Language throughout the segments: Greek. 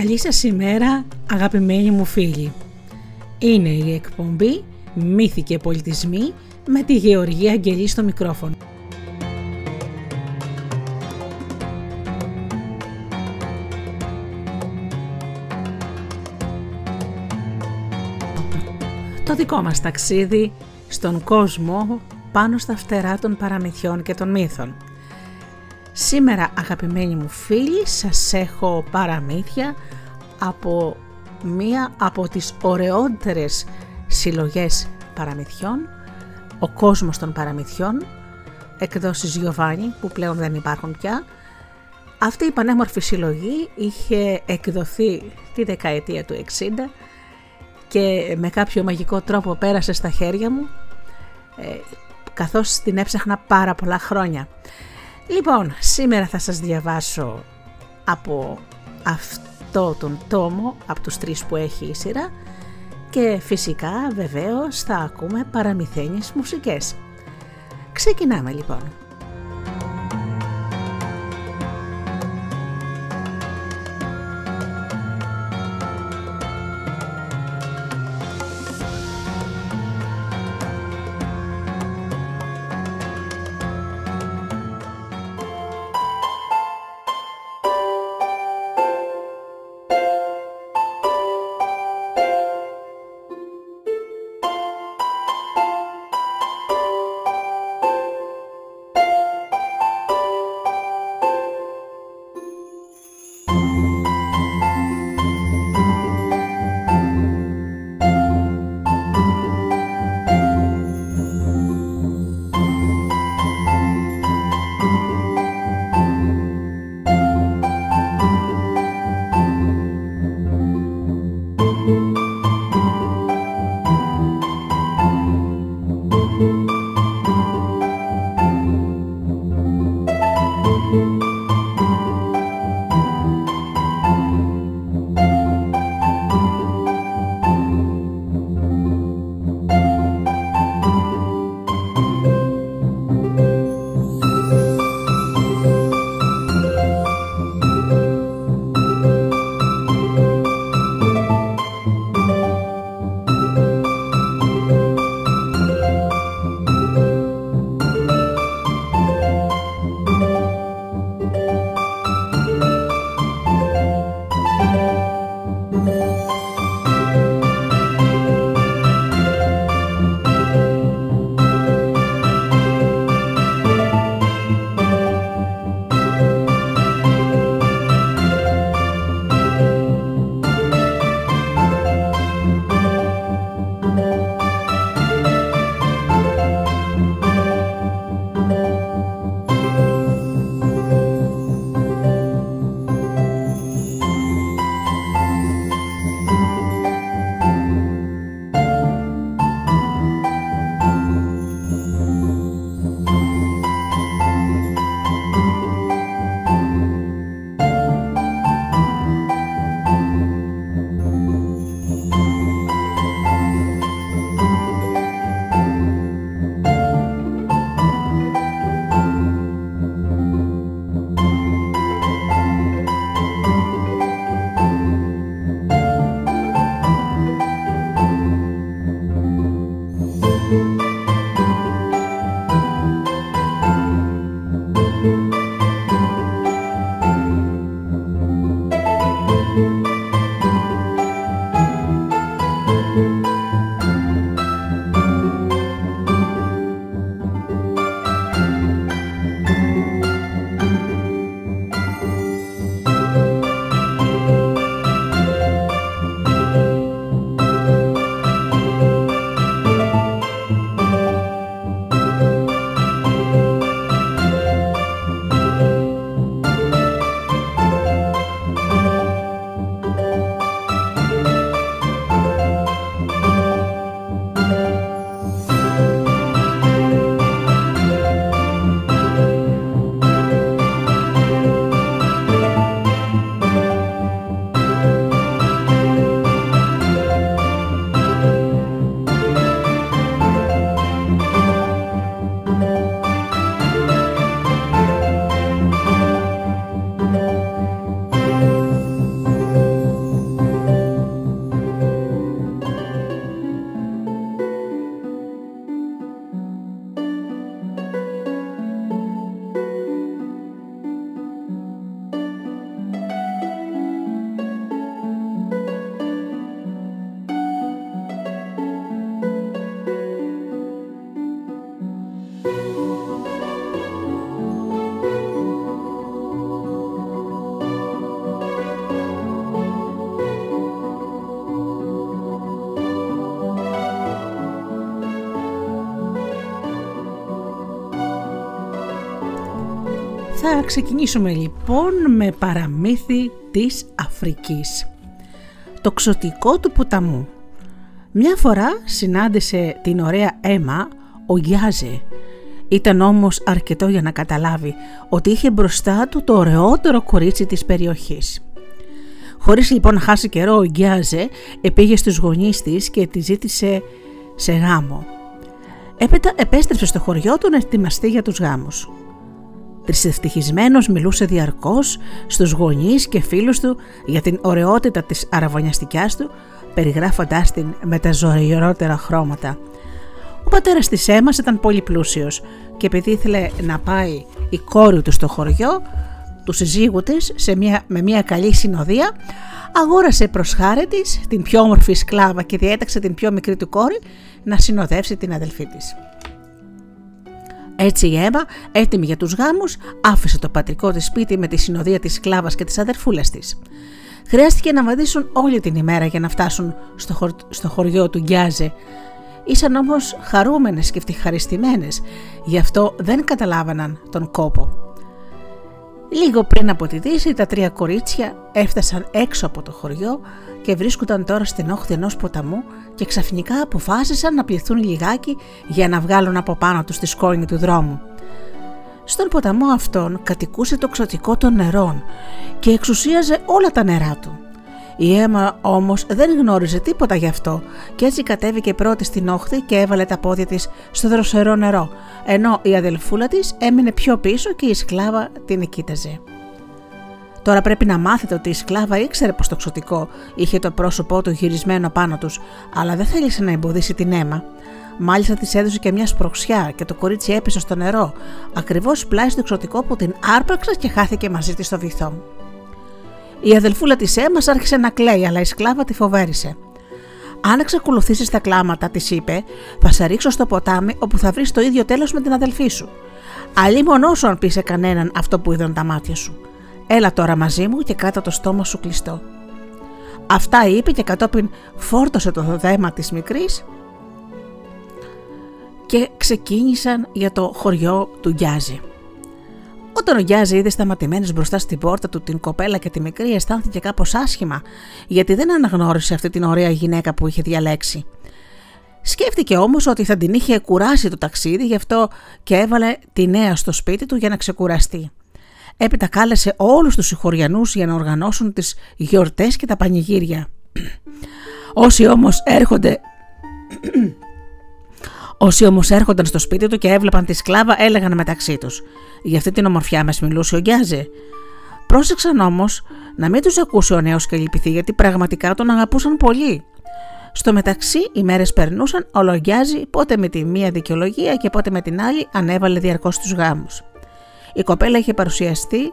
Καλή σας ημέρα αγαπημένοι μου φίλοι. Είναι η εκπομπή «Μύθοι και πολιτισμοί» με τη Γεωργία Αγγελή στο μικρόφωνο. Το δικό μας ταξίδι στον κόσμο πάνω στα φτερά των παραμυθιών και των μύθων. Σήμερα αγαπημένοι μου φίλοι σας έχω παραμύθια από μία από τις ωραιότερες συλλογές παραμυθιών, ο κόσμος των παραμυθιών, εκδόσεις Γιωβάνι που πλέον δεν υπάρχουν πια. Αυτή η πανέμορφη συλλογή είχε εκδοθεί τη δεκαετία του 60 και με κάποιο μαγικό τρόπο πέρασε στα χέρια μου ε, καθώς την έψαχνα πάρα πολλά χρόνια. Λοιπόν, σήμερα θα σας διαβάσω από αυτό τον τόμο, από τους τρεις που έχει η σειρά και φυσικά βεβαίως θα ακούμε παραμυθένιες μουσικές. Ξεκινάμε λοιπόν. Ξεκινήσουμε λοιπόν με παραμύθι της Αφρικής. Το ξωτικό του ποταμού. Μια φορά συνάντησε την ωραία αίμα ο Γιάζε. Ήταν όμως αρκετό για να καταλάβει ότι είχε μπροστά του το ωραιότερο κορίτσι της περιοχής. Χωρίς λοιπόν να χάσει καιρό ο Γκιάζε επήγε στους γονείς της και τη ζήτησε σε γάμο. Έπειτα επέστρεψε στο χωριό του να ετοιμαστεί για τους γάμους. Τρισευτυχισμένος μιλούσε διαρκώς στους γονείς και φίλους του για την ωραιότητα της αραβωνιαστικιάς του, περιγράφοντάς την με τα ζωηρότερα χρώματα. Ο πατέρας της Έμας ήταν πολύ πλούσιος και επειδή ήθελε να πάει η κόρη του στο χωριό, του συζύγου της σε μια, με μια καλή συνοδεία, αγόρασε προς χάρη της την πιο όμορφη σκλάβα και διέταξε την πιο μικρή του κόρη να συνοδεύσει την αδελφή της. Έτσι η Εύα, έτοιμη για τους γάμους, άφησε το πατρικό της σπίτι με τη συνοδεία της σκλάβας και της αδερφούλας της. Χρειάστηκε να βαδίσουν όλη την ημέρα για να φτάσουν στο, στο χωριό του Γκιάζε. Ήσαν όμως χαρούμενες και ευτυχαριστημένες, γι' αυτό δεν καταλάβαναν τον κόπο. Λίγο πριν από τη δύση τα τρία κορίτσια έφτασαν έξω από το χωριό και βρίσκονταν τώρα στην όχθη ενός ποταμού και ξαφνικά αποφάσισαν να πληθούν λιγάκι για να βγάλουν από πάνω τους τη σκόνη του δρόμου. Στον ποταμό αυτόν κατοικούσε το ξωτικό των νερών και εξουσίαζε όλα τα νερά του. Η αίμα όμως δεν γνώριζε τίποτα γι' αυτό και έτσι κατέβηκε πρώτη στην όχθη και έβαλε τα πόδια της στο δροσερό νερό, ενώ η αδελφούλα της έμεινε πιο πίσω και η σκλάβα την κοίταζε. Τώρα πρέπει να μάθετε ότι η σκλάβα ήξερε πως το ξωτικό είχε το πρόσωπό του γυρισμένο πάνω τους, αλλά δεν θέλησε να εμποδίσει την αίμα. Μάλιστα της έδωσε και μια σπροξιά και το κορίτσι έπεσε στο νερό, ακριβώς πλάι στο ξωτικό που την άρπαξε και χάθηκε μαζί της στο βυθό. Η αδελφούλα της αίμας άρχισε να κλαίει, αλλά η σκλάβα τη φοβέρισε. Αν εξακολουθήσεις τα κλάματα, της είπε, θα σε ρίξω στο ποτάμι όπου θα βρεις το ίδιο τέλος με την αδελφή σου. Αλλή μόνο αν πεις σε κανέναν αυτό που είδαν τα μάτια σου. Έλα τώρα μαζί μου και κράτα το στόμα σου κλειστό. Αυτά είπε και κατόπιν φόρτωσε το δέμα της μικρής και ξεκίνησαν για το χωριό του Γκιάζη. Όταν ο Γκιάζη είδε σταματημένε μπροστά στην πόρτα του την κοπέλα και τη μικρή, αισθάνθηκε κάπως άσχημα, γιατί δεν αναγνώρισε αυτή την ωραία γυναίκα που είχε διαλέξει. Σκέφτηκε όμως ότι θα την είχε κουράσει το ταξίδι, γι' αυτό και έβαλε τη νέα στο σπίτι του για να ξεκουραστεί. Έπειτα κάλεσε όλους τους συγχωριανούς για να οργανώσουν τις γιορτές και τα πανηγύρια. Όσοι όμως έρχονται... Όσοι όμως έρχονταν στο σπίτι του και έβλεπαν τη σκλάβα, έλεγαν μεταξύ τους: Για αυτή την ομορφιά μας μιλούσε ο Γκιάζε. Πρόσεξαν όμως να μην τους ακούσει ο νέος και λυπηθεί, γιατί πραγματικά τον αγαπούσαν πολύ. Στο μεταξύ, οι μέρες περνούσαν, ο Λογκιάζη πότε με τη μία δικαιολογία και πότε με την άλλη ανέβαλε διαρκώς τους γάμους. Η κοπέλα είχε παρουσιαστεί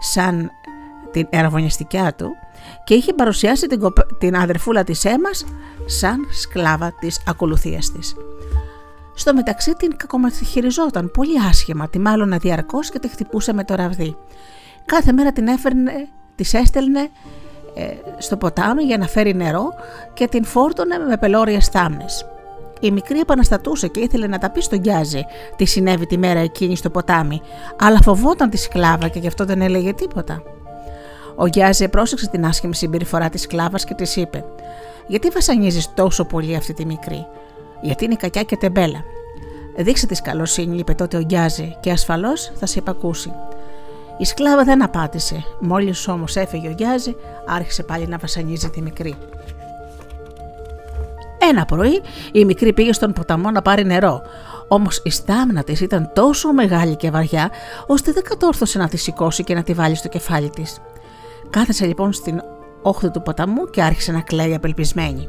σαν την εραβωνιαστικιά του και είχε παρουσιάσει την, την αδερφούλα της Έμας σαν σκλάβα της ακολουθίας της. Στο μεταξύ την κακομαθυχηριζόταν πολύ άσχημα, τη μάλλον διαρκώς και τη χτυπούσε με το ραβδί. Κάθε μέρα την έφερνε, της έστελνε ε, στο ποτάμι για να φέρει νερό και την φόρτωνε με πελώριες θάμνες. Η μικρή επαναστατούσε και ήθελε να τα πει στον Γκιάζη τι συνέβη τη μέρα εκείνη στο ποτάμι, αλλά φοβόταν τη σκλάβα και γι' αυτό δεν έλεγε τίποτα. Ο Γκιάζη πρόσεξε την άσχημη συμπεριφορά της σκλάβας και της είπε: Γιατί βασανίζεις τόσο πολύ αυτή τη μικρή, Γιατί είναι κακιά και τεμπέλα. Δείξε της καλοσύνη, είπε τότε ο Γκιάζη, και ασφαλώς θα σε υπακούσει. Η σκλάβα δεν απάτησε. Μόλις όμως έφυγε ο Γκιάζη, άρχισε πάλι να βασανίζει τη μικρή. Ένα πρωί η μικρή πήγε στον ποταμό να πάρει νερό. Όμως η στάμνα της ήταν τόσο μεγάλη και βαριά, ώστε δεν κατόρθωσε να τη σηκώσει και να τη βάλει στο κεφάλι της. Κάθεσε λοιπόν στην όχθη του ποταμού και άρχισε να κλαίει απελπισμένη.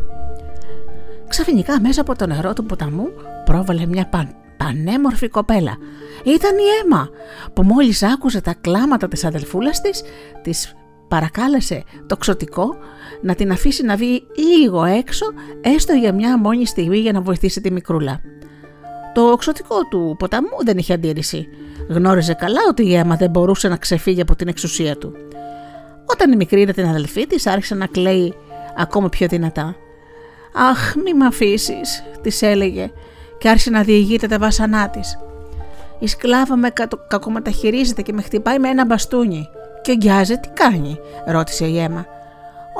Ξαφνικά μέσα από το νερό του ποταμού πρόβαλε μια παν, πανέμορφη κοπέλα. Ήταν η Έμα που μόλις άκουσε τα κλάματα της αδελφούλας της, της παρακάλεσε το ξωτικό να την αφήσει να βγει λίγο έξω, έστω για μια μόνη στιγμή για να βοηθήσει τη μικρούλα. Το ξωτικό του ποταμού δεν είχε αντίρρηση. Γνώριζε καλά ότι η αίμα δεν μπορούσε να ξεφύγει από την εξουσία του. Όταν η μικρή είδε την αδελφή της, άρχισε να κλαίει ακόμα πιο δυνατά. Αχ, μη με αφήσεις, της έλεγε, και άρχισε να διηγείται τα βάσανά της. Η σκλάβα με κακομεταχειρίζεται και με χτυπάει με ένα μπαστούνι. Και ο Γκιάζε τι κάνει, ρώτησε η Έμα.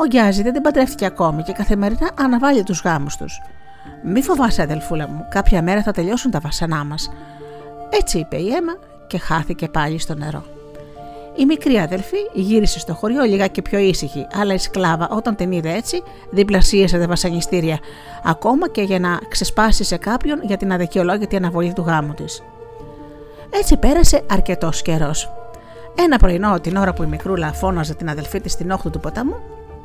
Ο Γκιάζε δεν την παντρεύτηκε ακόμη και καθημερινά αναβάλει τους γάμους τους. Μη φοβάσαι, αδελφούλα μου, κάποια μέρα θα τελειώσουν τα βασανά μας. Έτσι είπε η Έμα και χάθηκε πάλι στο νερό. Η μικρή αδελφή γύρισε στο χωριό λιγάκι πιο ήσυχη, αλλά η σκλάβα όταν την είδε έτσι διπλασίασε τα βασανιστήρια, ακόμα και για να ξεσπάσει σε κάποιον για την αδικαιολόγητη αναβολή του γάμου της. Έτσι πέρασε αρκετός καιρός. Ένα πρωινό, την ώρα που η μικρούλα φώναζε την αδελφή της στην όχθη του ποταμού,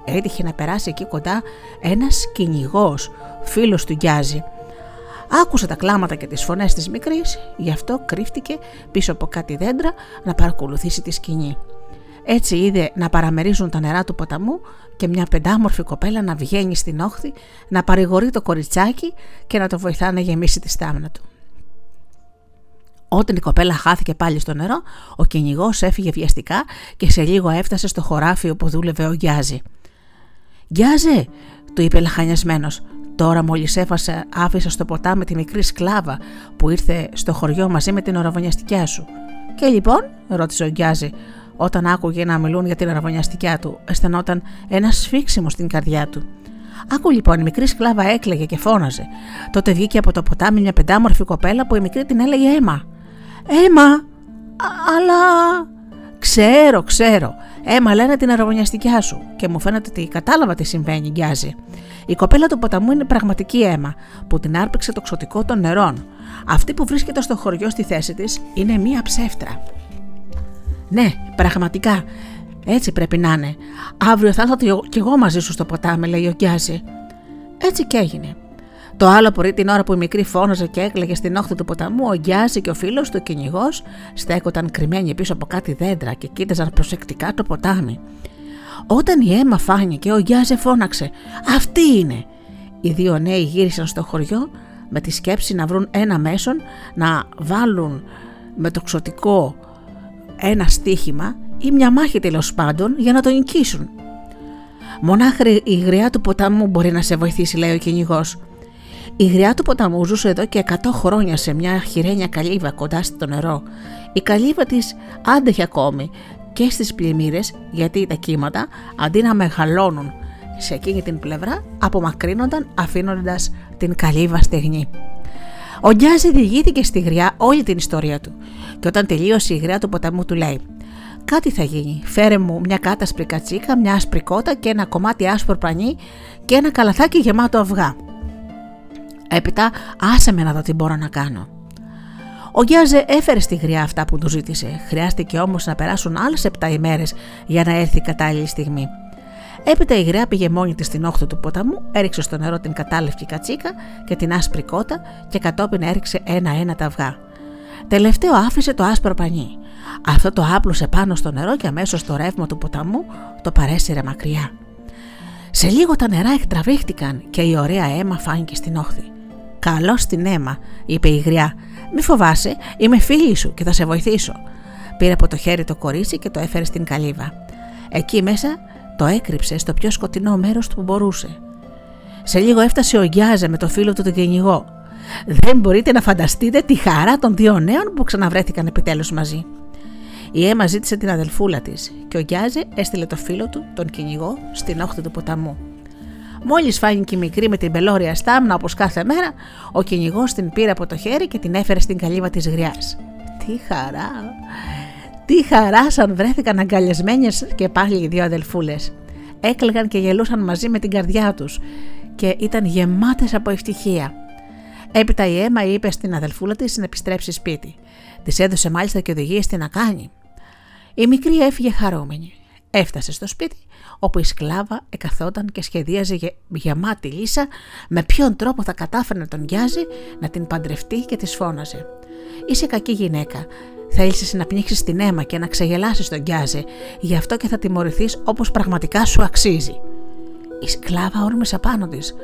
έτυχε να περάσει εκεί κοντά ένας κυνηγός, φίλος του Γκιάζη. Άκουσε τα κλάματα και τις φωνές της μικρής, γι' αυτό κρύφτηκε πίσω από κάτι δέντρα να παρακολουθήσει τη σκηνή. Έτσι είδε να παραμερίζουν τα νερά του ποταμού και μια πεντάμορφη κοπέλα να βγαίνει στην όχθη, να παρηγορεί το κοριτσάκι και να το βοηθά να γεμίσει τη στάμνα του. Όταν η κοπέλα χάθηκε πάλι στο νερό, ο κυνηγός έφυγε βιαστικά και σε λίγο έφτασε στο χωράφι όπου δούλευε ο Γκιάζη. Γκιάζε, του είπε λαχανιασμένος, τώρα μόλις έφασε, άφησα στο ποτάμι τη μικρή σκλάβα που ήρθε στο χωριό μαζί με την οραβωνιαστικιά σου. Και λοιπόν, ρώτησε ο Γκιάζη, όταν άκουγε να μιλούν για την οραβωνιαστικιά του, αισθανόταν ένας σφίξιμος στην καρδιά του. Άκου λοιπόν, η μικρή σκλάβα έκλαιγε και φώναζε. Τότε βγήκε από το ποτάμι μια πεντάμορφη κοπέλα που η μικρή την έλεγε αίμα. Έμα, αλλά... Ξέρω, ξέρω. Έμα λένε την αραβωνιαστικιά σου και μου φαίνεται ότι κατάλαβα τι συμβαίνει, γκιάζει. Η κοπέλα του ποταμού είναι πραγματική αίμα που την άρπηξε το ξωτικό των νερών. Αυτή που βρίσκεται στο χωριό στη θέση της είναι μία ψεύτρα. Ναι, πραγματικά. Έτσι πρέπει να είναι. Αύριο θα έρθω κι εγώ μαζί σου στο ποτάμι, λέει ο Γκιάζη. Έτσι και έγινε. Το άλλο πρωί, την ώρα που η μικρή φώναζε και έκλαιγε στην όχθη του ποταμού, ο Γκιάζη και ο φίλος του κυνηγός στέκονταν κρυμμένοι πίσω από κάτι δέντρα και κοίταζαν προσεκτικά το ποτάμι. Όταν η αίμα φάνηκε, ο Γκιάζε φώναξε: Αυτή είναι! Οι δύο νέοι γύρισαν στο χωριό με τη σκέψη να βρουν ένα μέσον να βάλουν με το ξωτικό ένα στίχημα ή μια μάχη τέλος πάντων για να τον νικήσουν. Μονάχα η γριά του ποταμού μπορεί να σε βοηθήσει, λέει ο κυνηγός. Η γριά του ποταμού ζούσε εδώ και 100 χρόνια σε μια χειρένια καλύβα κοντά στο νερό. Η καλύβα της άντεχε ακόμη και στις πλημμύρες γιατί τα κύματα αντί να μεγαλώνουν σε εκείνη την πλευρά απομακρύνονταν αφήνοντας την καλύβα στεγνή. Ο Γκιάζη διηγήθηκε στη γριά όλη την ιστορία του και όταν τελείωσε η γριά του ποταμού του λέει «Κάτι θα γίνει, φέρε μου μια κάτασπρη κατσίκα, μια άσπρη κότα και ένα κομμάτι άσπρο πανί και ένα καλαθάκι γεμάτο αυγά». Έπειτα άσε με να δω τι μπορώ να κάνω. Ο Γκιάζε έφερε στη γριά αυτά που του ζήτησε. Χρειάστηκε όμως να περάσουν άλλες 7 ημέρες για να έρθει η κατάλληλη στιγμή. Έπειτα η γριά πήγε μόνη της στην όχθη του ποταμού, έριξε στο νερό την κατάλευκη κατσίκα και την άσπρη κότα και κατόπιν έριξε ένα-ένα τα αυγά. Τελευταίο άφησε το άσπρο πανί. Αυτό το άπλωσε πάνω στο νερό και αμέσως το ρεύμα του ποταμού το παρέσυρε μακριά. Σε λίγο τα νερά εκτραβήχτηκαν και η ωραία αίμα φάνηκε στην όχθη. Καλώ την αίμα, είπε η γριά. Μη φοβάσαι, είμαι φίλη σου και θα σε βοηθήσω. Πήρε από το χέρι το κορίτσι και το έφερε στην καλύβα. Εκεί μέσα το έκρυψε στο πιο σκοτεινό μέρος που μπορούσε. Σε λίγο έφτασε ο Γκιάζε με το φίλο του τον κυνηγό. Δεν μπορείτε να φανταστείτε τη χαρά των δύο νέων που ξαναβρέθηκαν επιτέλους μαζί. Η Έμα ζήτησε την αδελφούλα της και ο Γκιάζε έστειλε το φίλο του, τον κυνηγό, στην όχθη του ποταμού. Μόλις φάνηκε η μικρή με την πελώρια στάμνα όπως κάθε μέρα, ο κυνηγός την πήρε από το χέρι και την έφερε στην καλύβα της γριάς. Τι χαρά! Τι χαρά σαν βρέθηκαν αγκαλιασμένες και πάλι οι δύο αδελφούλες. Έκλαιγαν και γελούσαν μαζί με την καρδιά τους και ήταν γεμάτες από ευτυχία. Έπειτα η Έμα είπε στην αδελφούλα της να επιστρέψει σπίτι. Της έδωσε μάλιστα και οδηγίες τι να κάνει. Η μικρή έφυγε χαρούμενη. Έφτασε στο σπίτι όπου η σκλάβα εκαθόταν και σχεδίαζε γε, γεμάτη λύσα με ποιον τρόπο θα κατάφερε να τον γιάζει, να την παντρευτεί και της φώναζε. Είσαι κακή γυναίκα. Θέλησες να πνίξεις την αίμα και να ξεγελάσεις τον Γκιάζε, γι' αυτό και θα τιμωρηθείς όπως πραγματικά σου αξίζει. Η σκλάβα όρμησε πάνω της.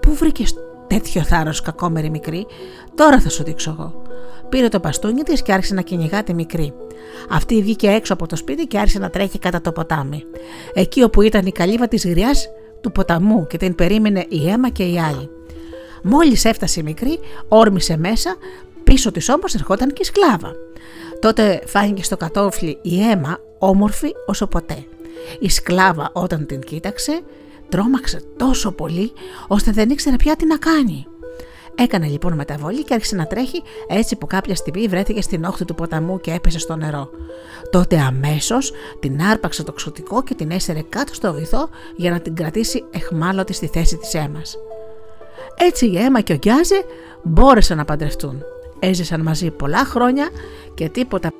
Πού βρήκες τέτοιο θάρρος, κακόμερη μικρή, τώρα θα σου δείξω εγώ. Πήρε το μπαστούνι της και άρχισε να κυνηγά τη μικρή. Αυτή βγήκε έξω από το σπίτι και άρχισε να τρέχει κατά το ποτάμι. Εκεί όπου ήταν η καλύβα της γριά του ποταμού και την περίμενε η αίμα και η άλλη. Μόλις έφτασε η μικρή, όρμησε μέσα, Πίσω της όμως ερχόταν και η σκλάβα. Τότε φάνηκε στο κατόφλι η αίμα όμορφη όσο ποτέ. Η σκλάβα όταν την κοίταξε τρόμαξε τόσο πολύ ώστε δεν ήξερε πια τι να κάνει. Έκανε λοιπόν μεταβολή και άρχισε να τρέχει έτσι που κάποια στιγμή βρέθηκε στην όχθη του ποταμού και έπεσε στο νερό. Τότε αμέσως την άρπαξε το ξωτικό και την έσαιρε κάτω στο βυθό για να την κρατήσει εχμάλωτη στη θέση της έμας. Έτσι η αίμα και ο Γκιάζε μπόρεσαν να παντρευτούν. Έζησαν μαζί πολλά χρόνια και τίποτα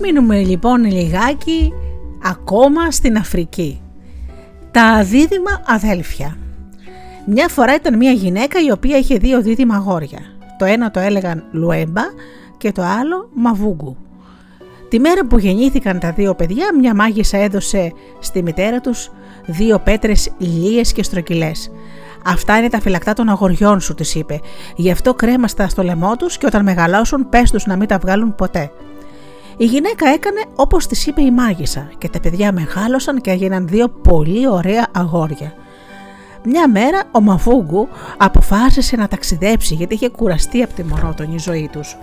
Ας μείνουμε λοιπόν λιγάκι ακόμα στην Αφρική. Τα δίδυμα αδέλφια. Μια φορά ήταν μια γυναίκα η οποία είχε δύο δίδυμα αγόρια. Το ένα το έλεγαν Λουέμπα και το άλλο Μαβούγκου. Τη μέρα που γεννήθηκαν τα δύο παιδιά, μια μάγισσα έδωσε στη μητέρα τους δύο πέτρες ηλίες και στρογγυλές. Αυτά είναι τα φυλακτά των αγοριών σου, της είπε. Γι' αυτό κρέμαστα στο λαιμό τους και όταν μεγαλώσουν, πες τους να μην τα βγάλουν ποτέ. Η γυναίκα έκανε όπως της είπε η μάγισσα και τα παιδιά μεγάλωσαν και έγιναν δύο πολύ ωραία αγόρια. Μια μέρα ο Μαφούγκου αποφάσισε να ταξιδέψει γιατί είχε κουραστεί από τη μονότονη ζωή τους.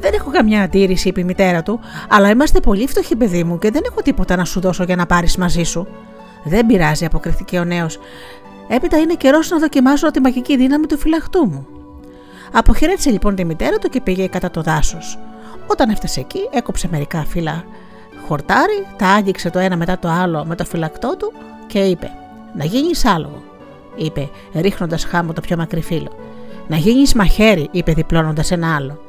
Δεν έχω καμιά αντίρρηση, είπε η μητέρα του, αλλά είμαστε πολύ φτωχοί, παιδί μου, και δεν έχω τίποτα να σου δώσω για να πάρεις μαζί σου. Δεν πειράζει, αποκριθήκε ο νέος. Έπειτα είναι καιρός να δοκιμάσω τη μαγική δύναμη του φυλαχτού μου. Αποχαιρέτησε λοιπόν τη μητέρα του και πήγε κατά το δάσος. Όταν έφτασε εκεί, έκοψε μερικά φύλλα χορτάρι, τα άγγιξε το ένα μετά το άλλο με το φυλακτό του και είπε: Να γίνεις άλογο, είπε, ρίχνοντας χάμω το πιο μακρύ φύλλο. Να γίνεις μαχαίρι, είπε, διπλώνοντας ένα άλλο.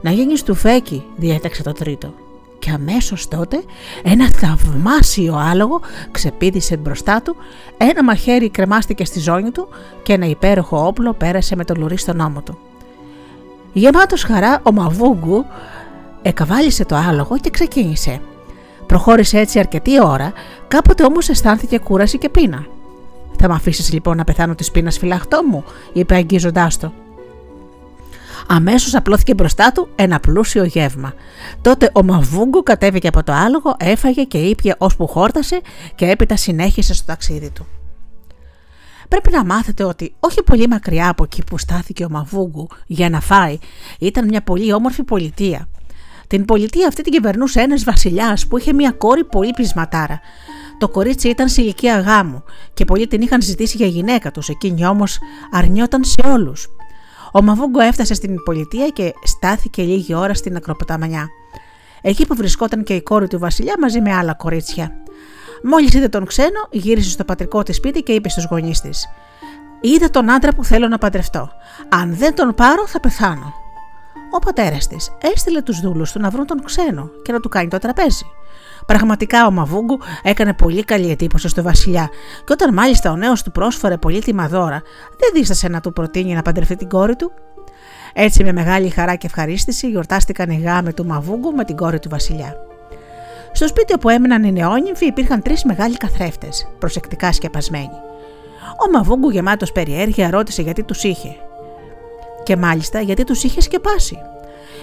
Να γίνεις στουφέκι, διέταξε το τρίτο. Και αμέσως τότε ένα θαυμάσιο άλογο ξεπίδησε μπροστά του, ένα μαχαίρι κρεμάστηκε στη ζώνη του και ένα υπέροχο όπλο πέρασε με το λουρί στον ώμο του. Γεμάτος χαρά, ο Μαβούγκου εκαβάλισε το άλογο και ξεκίνησε. Προχώρησε έτσι αρκετή ώρα, κάποτε όμως αισθάνθηκε κούραση και πείνα. Θα με αφήσεις λοιπόν να πεθάνω της πείνας, φυλαχτό μου, είπε αγγίζοντάς το. Αμέσως απλώθηκε μπροστά του ένα πλούσιο γεύμα. Τότε ο Μαβούγκο κατέβηκε από το άλογο, έφαγε και ήπια ώσπου χόρτασε και έπειτα συνέχισε στο ταξίδι του. Πρέπει να μάθετε ότι όχι πολύ μακριά από εκεί που στάθηκε ο Μαβούγκου για να φάει ήταν μια πολύ όμορφη πολιτεία. Την πολιτεία αυτή την κυβερνούσε ένας βασιλιάς που είχε μια κόρη πολύ πεισματάρα. Το κορίτσι ήταν σε ηλικία γάμου και πολλοί την είχαν ζητήσει για γυναίκα τους, εκείνη όμως αρνιόταν σε όλους. Ο Μαβούγκο έφτασε στην πολιτεία και στάθηκε λίγη ώρα στην ακροποταμανιά. Εκεί που βρισκόταν και η κόρη του Βασιλιά μαζί με άλλα κορίτσια. Μόλις είδε τον ξένο, γύρισε στο πατρικό της σπίτι και είπε στους γονείς της: Είδα τον άντρα που θέλω να παντρευτώ. Αν δεν τον πάρω, θα πεθάνω. Ο πατέρας της έστειλε τους δούλους του να βρουν τον ξένο και να του κάνει το τραπέζι. Πραγματικά ο Μαβούγκου έκανε πολύ καλή εντύπωση στο Βασιλιά, και όταν μάλιστα ο νέος του πρόσφερε πολύτιμα δώρα, δεν δίστασε να του προτείνει να παντρευτεί την κόρη του. Έτσι, με μεγάλη χαρά και ευχαρίστηση, γιορτάστηκαν οι γάμοι του Μαβούγκου με την κόρη του Βασιλιά. Στο σπίτι όπου έμεναν οι νεόνυμφοι υπήρχαν τρεις μεγάλοι καθρέφτες, προσεκτικά σκεπασμένοι. Ο Μαβούγκου, γεμάτος περιέργεια, ρώτησε γιατί τους είχε. Και μάλιστα γιατί τους είχε σκεπάσει.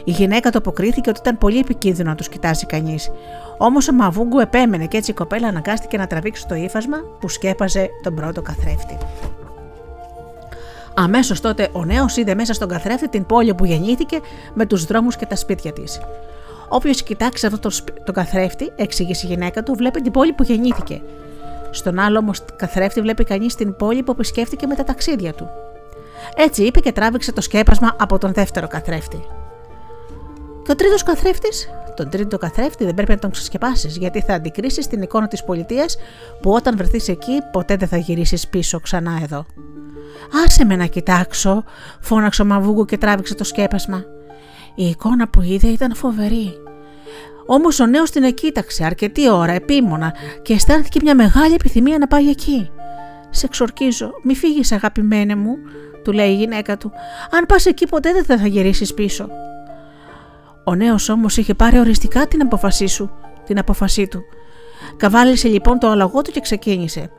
Η γυναίκα το αποκρίθηκε ότι ήταν πολύ επικίνδυνο να τους κοιτάζει κανείς. Όμως ο Μαβούγκου επέμενε και έτσι η κοπέλα αναγκάστηκε να τραβήξει το ύφασμα που σκέπαζε τον πρώτο καθρέφτη. Αμέσως τότε ο νέος είδε μέσα στον καθρέφτη την πόλη που γεννήθηκε με τους δρόμους και τα σπίτια της. Όποιος κοιτάξει αυτό το, το καθρέφτη, εξήγησε η γυναίκα του, βλέπει την πόλη που γεννήθηκε. Στον άλλο όμως καθρέφτη βλέπει κανείς την πόλη που επισκέφτηκε με τα ταξίδια του. Έτσι είπε και τράβηξε το σκέπασμα από τον δεύτερο καθρέφτη. Και ο τρίτος καθρέφτης, τον τρίτο καθρέφτη δεν πρέπει να τον ξεσκεπάσεις, γιατί θα αντικρίσεις την εικόνα της πολιτείας που όταν βρεθείς εκεί ποτέ δεν θα γυρίσεις πίσω ξανά εδώ. Άσε με να κοιτάξω, φώναξε ο Μαβούγκο και τράβηξε το σκέπασμα. Η εικόνα που είδε ήταν φοβερή. Όμως ο νέος την εκείταξε αρκετή ώρα, επίμονα, και αισθάνθηκε μια μεγάλη επιθυμία να πάει εκεί. Σε εξορκίζω, μη φύγεις, αγαπημένε μου, του λέει η γυναίκα του. Αν πας εκεί, ποτέ δεν θα γυρίσεις πίσω. Ο νέος όμως είχε πάρει οριστικά την απόφασή σου, την απόφασή του. Καβάλισε λοιπόν το αλλαγό του και ξεκίνησε.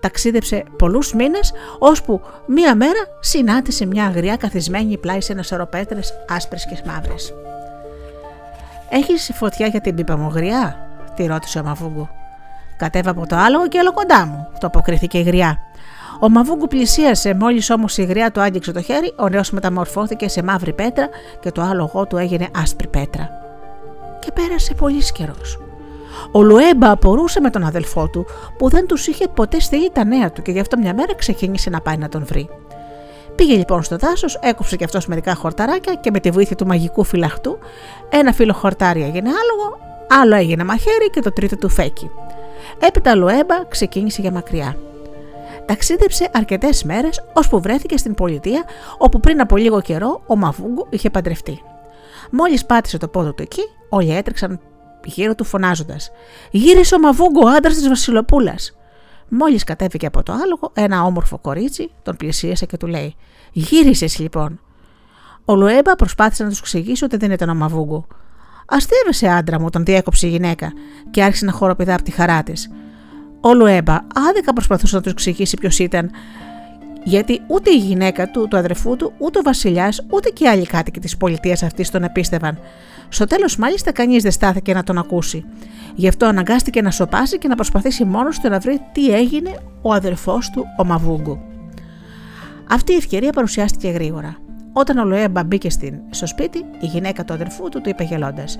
Ταξίδεψε πολλούς μήνες, ώσπου μία μέρα συνάντησε μια αγριά καθισμένη πλάι σε ένα σωρό πέτρε άσπρες και μαύρες. Έχεις φωτιά για την πίπα μου, γριά, τη ρώτησε ο Μαβούγκου. Κατέβα από το άλογο και έλο κοντά μου, το αποκρίθηκε η γριά. Ο Μαβούγκου πλησίασε, μόλις όμως η γριά του άγγιξε το χέρι, ο νέος μεταμορφώθηκε σε μαύρη πέτρα και το άλογο του έγινε άσπρη πέτρα. Και πέρασε πολύς καιρός. Ο Λουέμπα απορούσε με τον αδελφό του που δεν τους είχε ποτέ στείλει τα νέα του και γι' αυτό μια μέρα ξεκίνησε να πάει να τον βρει. Πήγε λοιπόν στο δάσος, έκοψε κι αυτός μερικά χορταράκια και με τη βοήθεια του μαγικού φυλαχτού, ένα φύλλο χορτάρι έγινε άλογο, άλλο έγινε μαχαίρι και το τρίτο του φέκι. Έπειτα Λουέμπα ξεκίνησε για μακριά. Ταξίδεψε αρκετές μέρες, ώσπου βρέθηκε στην πολιτεία όπου πριν από λίγο καιρό ο Μαβούγκο είχε παντρευτεί. Μόλις πάτησε το πόδι του εκεί, όλοι έτρεξαν γύρω του φωνάζοντας: Γύρισε ο Μαβούγκο, άντρας της Βασιλοπούλας. Μόλις κατέβηκε από το άλογο, ένα όμορφο κορίτσι τον πλησίασε και του λέει: Γύρισες λοιπόν. Ο Λουέμπα προσπάθησε να τους εξηγήσει ότι δεν ήταν ο Μαβούγκο. Αστείευεσαι, άντρα μου, τον διέκοψε η γυναίκα και άρχισε να χοροπηδά από τη χαρά της. Ο Λουέμπα άδικα προσπαθούσε να τους εξηγήσει ποιος ήταν, γιατί ούτε η γυναίκα του, του αδερφού του, ούτε ο βασιλιάς, ούτε και οι άλλοι κάτοικοι της πολιτείας αυτής τον επίστευαν. Στο τέλος, μάλιστα, κανείς δεν στάθηκε να τον ακούσει. Γι' αυτό αναγκάστηκε να σοπάσει και να προσπαθήσει μόνος του να βρει τι έγινε ο αδερφός του, ο Μαβούγκου. Αυτή η ευκαιρία παρουσιάστηκε γρήγορα. Όταν ο Λοέμπα μπήκε στην, στο σπίτι, η γυναίκα του αδερφού του του είπε γελώντας: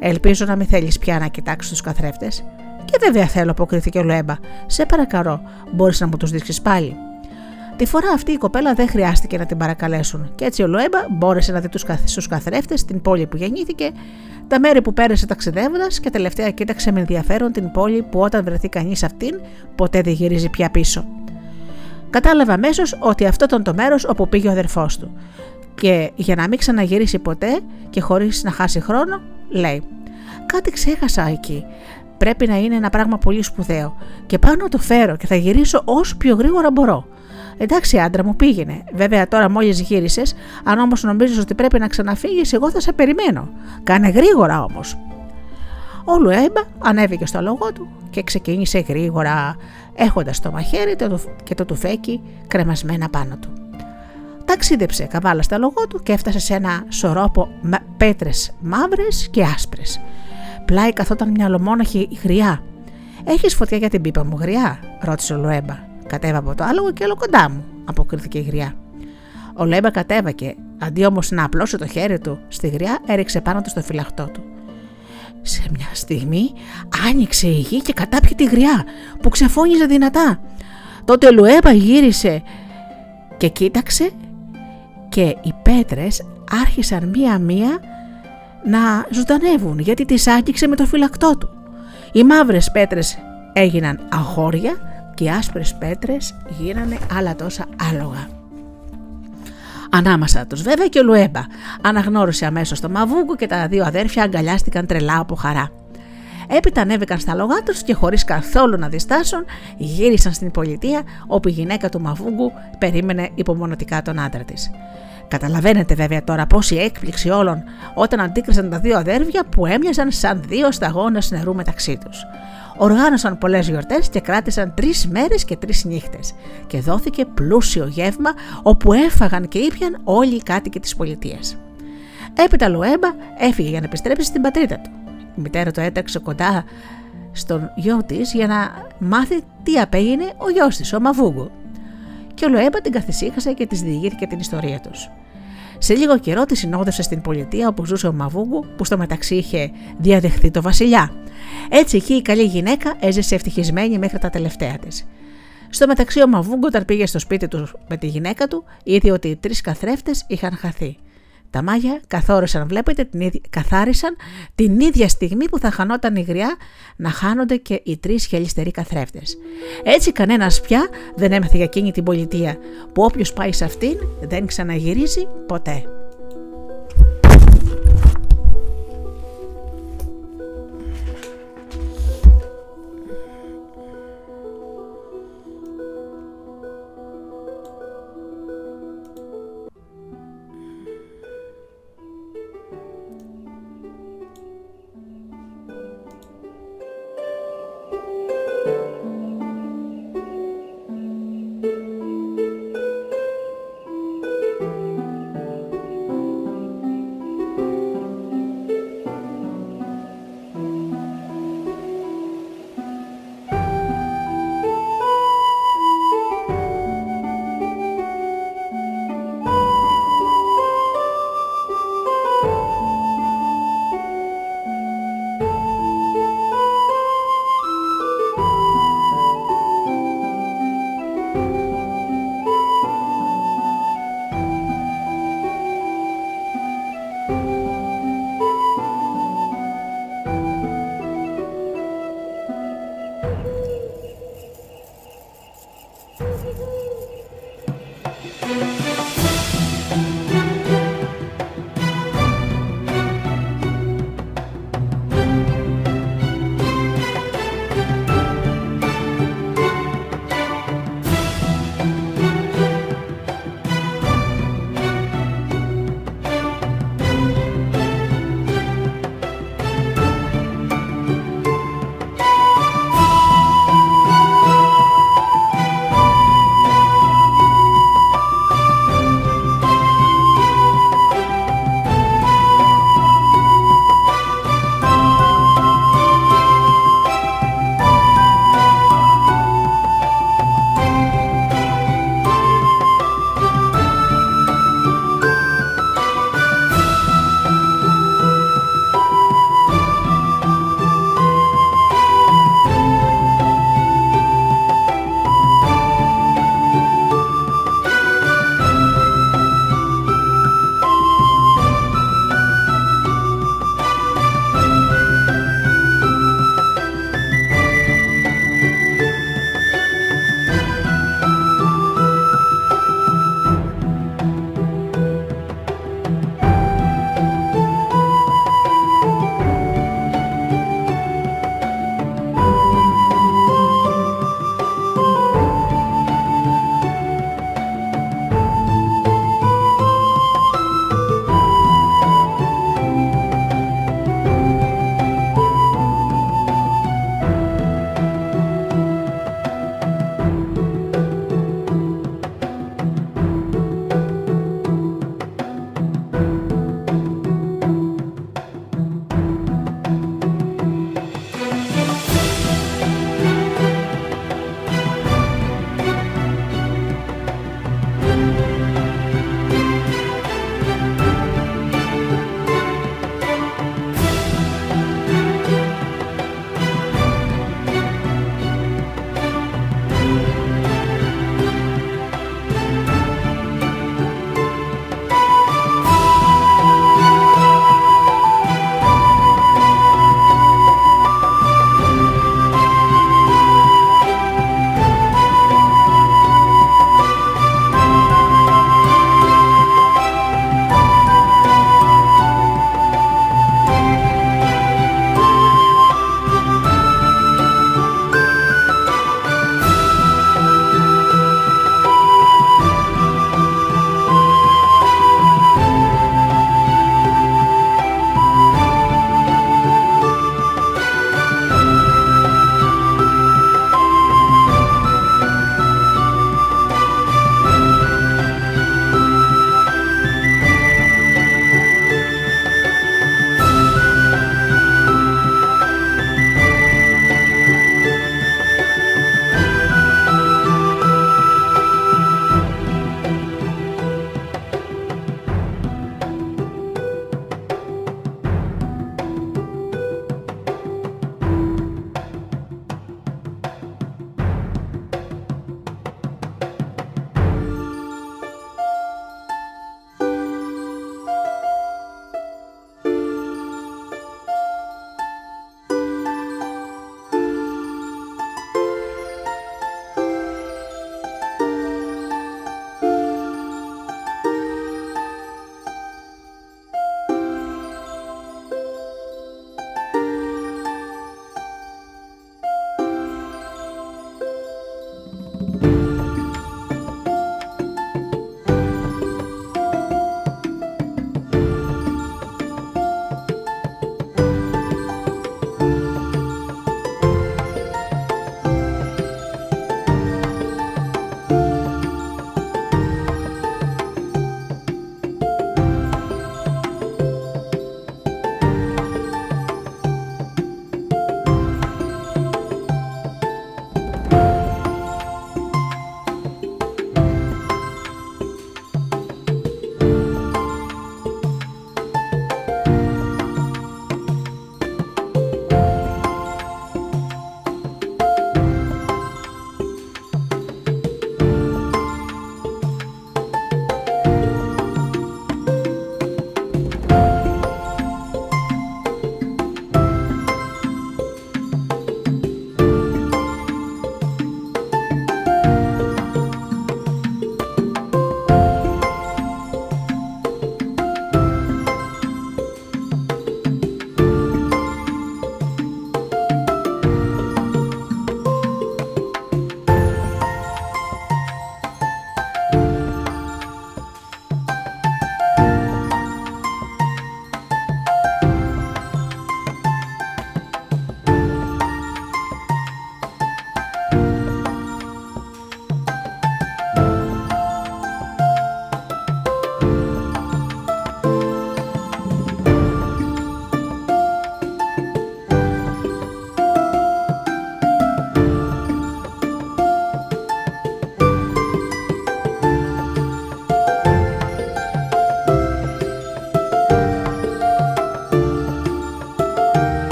Ελπίζω να μην θέλεις πια να κοιτάξεις τους καθρέφτες. Και βέβαια θέλω, αποκρίθηκε ο Λοέμπα. Σε παρακαλώ, μπορείς να μου τους δείξεις πάλι. Τη φορά αυτή η κοπέλα δεν χρειάστηκε να την παρακαλέσουν και έτσι ο Λοέμπα μπόρεσε να δει τους καθρέφτες στην πόλη που γεννήθηκε, τα μέρη που πέρασε ταξιδεύοντας και τελευταία κοίταξε με ενδιαφέρον την πόλη που όταν βρεθεί κανείς αυτήν ποτέ δεν γυρίζει πια πίσω. Κατάλαβα αμέσως ότι αυτό ήταν το μέρος όπου πήγε ο αδερφός του. Και για να μην ξαναγυρίσει ποτέ και χωρίς να χάσει χρόνο, λέει: Κάτι ξέχασα εκεί. Πρέπει να είναι ένα πράγμα πολύ σπουδαίο. Και πάω να το φέρω και θα γυρίσω όσο πιο γρήγορα μπορώ. Εντάξει, άντρα μου, πήγαινε. Βέβαια, τώρα μόλις γύρισες, αν όμως νομίζεις ότι πρέπει να ξαναφύγεις, εγώ θα σε περιμένω. Κάνε γρήγορα όμως. Ο Λουέμπα ανέβηκε στο λόγο του και ξεκίνησε γρήγορα, έχοντας το μαχαίρι και το τουφέκι κρεμασμένα πάνω του. Ταξίδεψε καβάλα στα λογό του και έφτασε σε ένα σωρόπο πέτρες μαύρες και άσπρες. Πλάι καθόταν μια ολομόναχη γριά. Έχεις φωτιά για την πίπα μου, γριά, ρώτησε ο Λουέμπα. Κατέβα από το άλογο και κοντά μου, αποκρίθηκε η γριά. Ο Λουέμπα κατέβακε, αντί όμως να απλώσει το χέρι του στη γριά, έριξε πάνω του στο φυλαχτό του. Σε μια στιγμή άνοιξε η γη και κατάπιε τη γριά που ξεφώνιζε δυνατά. Τότε ο Λουέμπα γύρισε και κοίταξε και οι πέτρες άρχισαν μία-μία να ζωντανεύουν γιατί τις άγγιξε με το φυλακτό του. Οι μαύρες πέτρες έγιναν αγόρια και οι άσπρες πέτρες γίνανε άλλα τόσα άλογα. Ανάμασα τους βέβαια και ο Λουέμπα αναγνώρισε αμέσως το Μαβούγκο και τα δύο αδέρφια αγκαλιάστηκαν τρελά από χαρά. Έπειτα ανέβηκαν στα λογά τους και χωρίς καθόλου να διστάσουν, γύρισαν στην πολιτεία όπου η γυναίκα του Μαβούγκου περίμενε υπομονωτικά τον άντρα της. Καταλαβαίνετε βέβαια τώρα πόση έκπληξη όλων όταν αντίκρισαν τα δύο αδέρφια που έμοιαζαν σαν δύο σταγόνες νερού μεταξύ τους. Οργάνωσαν πολλές γιορτές και κράτησαν τρεις μέρες και τρεις νύχτες. Και δόθηκε πλούσιο γεύμα όπου έφαγαν και ήπιαν όλοι οι κάτοικοι της πολιτείας. Έπειτα Λουέμπα έφυγε για να επιστρέψει στην πατρίδα του. Η μητέρα του έτρεξε κοντά στον γιο της για να μάθει τι απέγινε ο γιος της, ο Μαβούγκο. Και ο Λοέμπα την καθησύχασε και της διηγήθηκε την ιστορία τους. Σε λίγο καιρό τη συνόδευσε στην πολιτεία όπου ζούσε ο Μαβούγκου, που στο μεταξύ είχε διαδεχθεί το βασιλιά. Έτσι εκεί η καλή γυναίκα έζησε ευτυχισμένη μέχρι τα τελευταία της. Στο μεταξύ, ο Μαβούγκο, όταν πήγε στο σπίτι του με τη γυναίκα του, είδε ότι οι τρεις καθρέφτες είχαν χαθεί. Τα μάγια καθόρισαν, βλέπετε, την ίδια, καθάρισαν την ίδια στιγμή που θα χανόταν η γριά να χάνονται και οι τρεις χελιστεροί καθρέφτες. Έτσι κανένας πια δεν έμαθε για εκείνη την πολιτεία, που όποιος πάει σε αυτήν δεν ξαναγυρίζει ποτέ.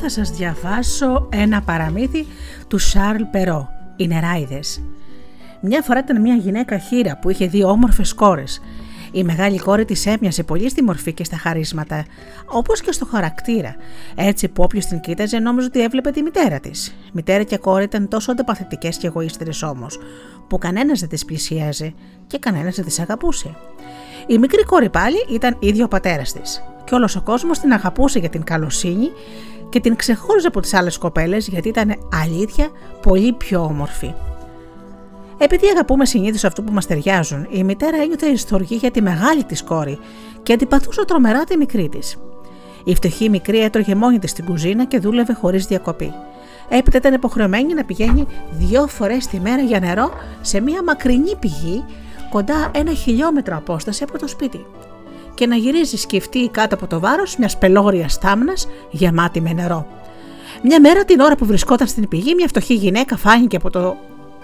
Θα σας διαβάσω ένα παραμύθι του Σάρλ Περό, οι νεράιδες. Μια φορά ήταν μια γυναίκα χείρα που είχε δύο όμορφες κόρες. Η μεγάλη κόρη της έμοιαζε πολύ στη μορφή και στα χαρίσματα, όπως και στο χαρακτήρα, έτσι που όποιος την κοίταζε νόμιζε ότι έβλεπε τη μητέρα της. Μητέρα και κόρη ήταν τόσο αντιπαθητικές και εγωίστερε όμως, που κανένας δεν τις πλησίαζε και κανένας δεν τις αγαπούσε. Η μικρή κόρη πάλι ήταν ίδιο ο πατέρας της, και όλος ο κόσμος την αγαπούσε για την καλοσύνη και την ξεχώριζε από τις άλλες κοπέλες γιατί ήταν αλήθεια πολύ πιο όμορφη. Επειδή αγαπούμε συνήθως αυτού που μας ταιριάζουν, η μητέρα ένιωθε ιστορική για τη μεγάλη της κόρη και αντιπαθούσε τρομερά τη μικρή της. Η φτωχή μικρή έτρωγε μόνη της στην κουζίνα και δούλευε χωρίς διακοπή. Έπειτα ήταν υποχρεωμένη να πηγαίνει δύο φορές τη μέρα για νερό σε μια μακρινή πηγή κοντά ένα χιλιόμετρο απόσταση από το σπίτι και να γυρίζει σκεφτεί κάτω από το βάρος μιας πελώριας στάμνα γεμάτη με νερό. Μια μέρα την ώρα που βρισκόταν στην πηγή, μια φτωχή γυναίκα φάνηκε από το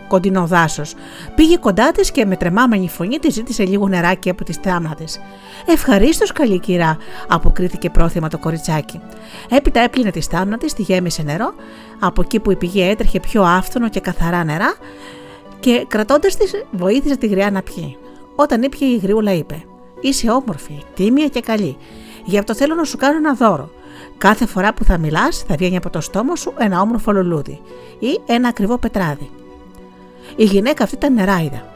κοντινό δάσος. Πήγε κοντά της και με τρεμάμενη φωνή της ζήτησε λίγο νεράκι από τη στάμνα της. Ευχαρίστως, καλή κυρά, αποκρίθηκε πρόθυμα το κοριτσάκι. Έπειτα έπλυνε τη στάμνα της, τη γέμισε νερό, από εκεί που η πηγή έτρεχε πιο άφθονο και καθαρά νερά και κρατώντας της βοήθησε τη γριά να πιει. Όταν ήπια η γριούλα είπε: Είσαι όμορφη, τίμια και καλή. Γι' αυτό θέλω να σου κάνω ένα δώρο. Κάθε φορά που θα μιλάς, θα βγαίνει από το στόμα σου ένα όμορφο λουλούδι ή ένα ακριβό πετράδι. Η γυναίκα αυτή ήταν νεράιδα,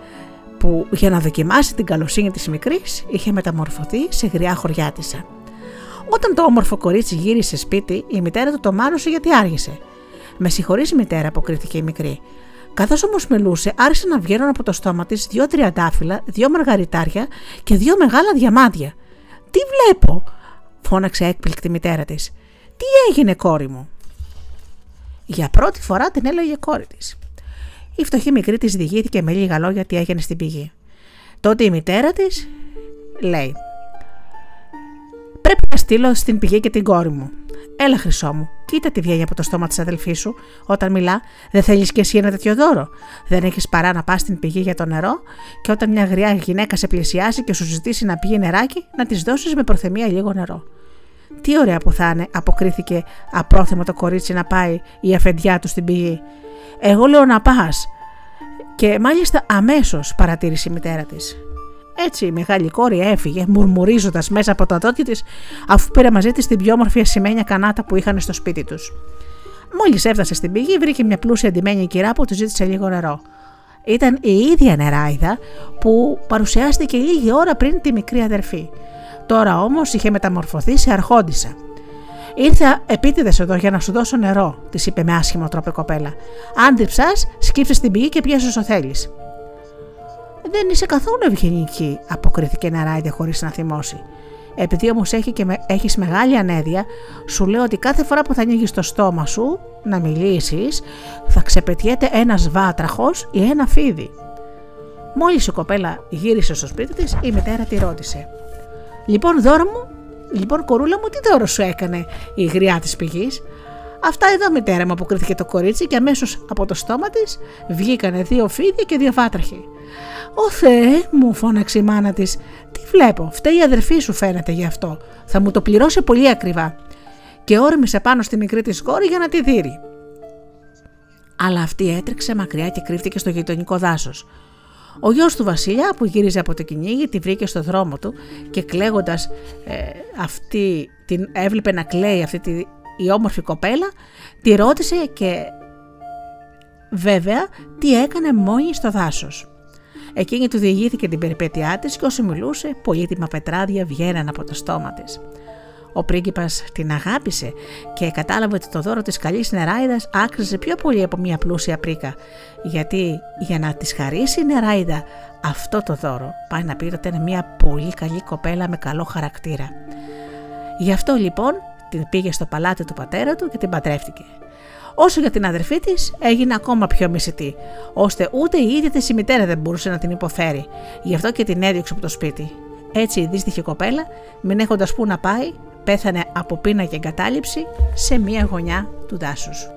που για να δοκιμάσει την καλοσύνη της μικρής είχε μεταμορφωθεί σε γριά χωριάτισσα. Όταν το όμορφο κορίτσι γύρισε σπίτι, η μητέρα του το μάλωσε γιατί άργησε. Με συγχωρείς, μητέρα, αποκρίθηκε η μικρή. Καθώς όμως μιλούσε, άρχισε να βγαίνουν από το στόμα της δύο τριαντάφυλλα, δύο μαργαριτάρια και δύο μεγάλα διαμάντια. Τι βλέπω, φώναξε έκπληκτη μητέρα της. Τι έγινε, κόρη μου; Για πρώτη φορά την έλεγε κόρη της. Η φτωχή μικρή της διηγήθηκε με λίγα λόγια τι έγινε στην πηγή. Τότε η μητέρα της λέει: Πρέπει να στείλω στην πηγή και την κόρη μου. Έλα, χρυσό μου, κοίτα τι βγαίνει από το στόμα της αδελφής σου όταν μιλά. Δεν θέλεις κι εσύ ένα τέτοιο δώρο. Δεν έχεις παρά να πας στην πηγή για το νερό και όταν μια γριά γυναίκα σε πλησιάσει και σου ζητήσει να πιει νεράκι, να της δώσεις με προθεμία λίγο νερό. Τι ωραία που θα είναι, αποκρίθηκε απρόθυμο το κορίτσι να πάει η αφεντιά του στην πηγή. Εγώ λέω να πας. Και μάλιστα αμέσως παρατήρησε η μητέρα της. Έτσι η μεγάλη κόρη έφυγε, μουρμουρίζοντας μέσα από το δόντια της, αφού πήρε μαζί της την πιο όμορφη ασημένια κανάτα που είχαν στο σπίτι τους. Μόλις έφτασε στην πηγή, βρήκε μια πλούσια αντιμένη κυρά που του ζήτησε λίγο νερό. Ήταν η ίδια νεράιδα που παρουσιάστηκε λίγη ώρα πριν τη μικρή αδερφή. Τώρα όμως είχε μεταμορφωθεί σε αρχόντισα. Ήρθα επίτηδες εδώ για να σου δώσω νερό, της είπε με άσχημο τρόπο η κοπέλα. Αν τριψά, σκύψε στην πηγή και πιέσαι όσο θέλεις. Δεν είσαι καθόλου ευγενική, αποκρίθηκε η Ναράιδε χωρίς να θυμώσει. Επειδή όμως έχει και με, έχεις μεγάλη ανέδεια, σου λέω ότι κάθε φορά που θα ανοίγεις το στόμα σου να μιλήσεις, θα ξεπετιέται ένας βάτραχος ή ένα φίδι. Μόλις η κοπέλα γύρισε στο σπίτι της, η μητέρα τη ρώτησε: Λοιπόν, δώρο μου, λοιπόν, κορούλα μου, τι δώρο σου έκανε η γριά της πηγής; Αυτά εδώ, μητέρα μου, αποκρίθηκε το κορίτσι και αμέσως από το στόμα της βγήκανε δύο φίδια και δύο βάτραχοι. Ω Θεέ μου, φώναξε η μάνα της. Τι βλέπω, φταίει η αδερφή σου φαίνεται γι' αυτό. Θα μου το πληρώσει πολύ ακριβά. Και όρμησε πάνω στη μικρή της κόρη για να τη δείρει. Αλλά αυτή έτρεξε μακριά και κρύφτηκε στο γειτονικό δάσος. Ο γιος του Βασιλιά που γύριζε από το κυνήγι τη βρήκε στο δρόμο του και κλαίγοντας ε, αυτή την έβλεπε να κλαίει αυτή τη, η όμορφη κοπέλα, τη ρώτησε και βέβαια τι έκανε μόνη στο δάσος. Εκείνη του διηγήθηκε την περιπέτειά της και όσο μιλούσε, πολύτιμα πετράδια βγαίναν από το στόμα της. Ο πρίγκιπας την αγάπησε και κατάλαβε ότι το δώρο της καλής νεράιδας άκριζε πιο πολύ από μια πλούσια πρίκα, γιατί για να της χαρίσει η νεράιδα αυτό το δώρο πάει να πει ότι είναι μια πολύ καλή κοπέλα με καλό χαρακτήρα. Γι' αυτό λοιπόν την πήγε στο παλάτι του πατέρα του και την παντρεύτηκε όσο για την αδερφή της έγινε ακόμα πιο μισητή, ώστε ούτε η ίδια της η μητέρα δεν μπορούσε να την υποφέρει, γι' αυτό και την έδιωξε από το σπίτι. Έτσι η δύστιχη κοπέλα, μην έχοντας που να πάει, πέθανε από πείνα και εγκατάλειψη σε μία γωνιά του δάσους.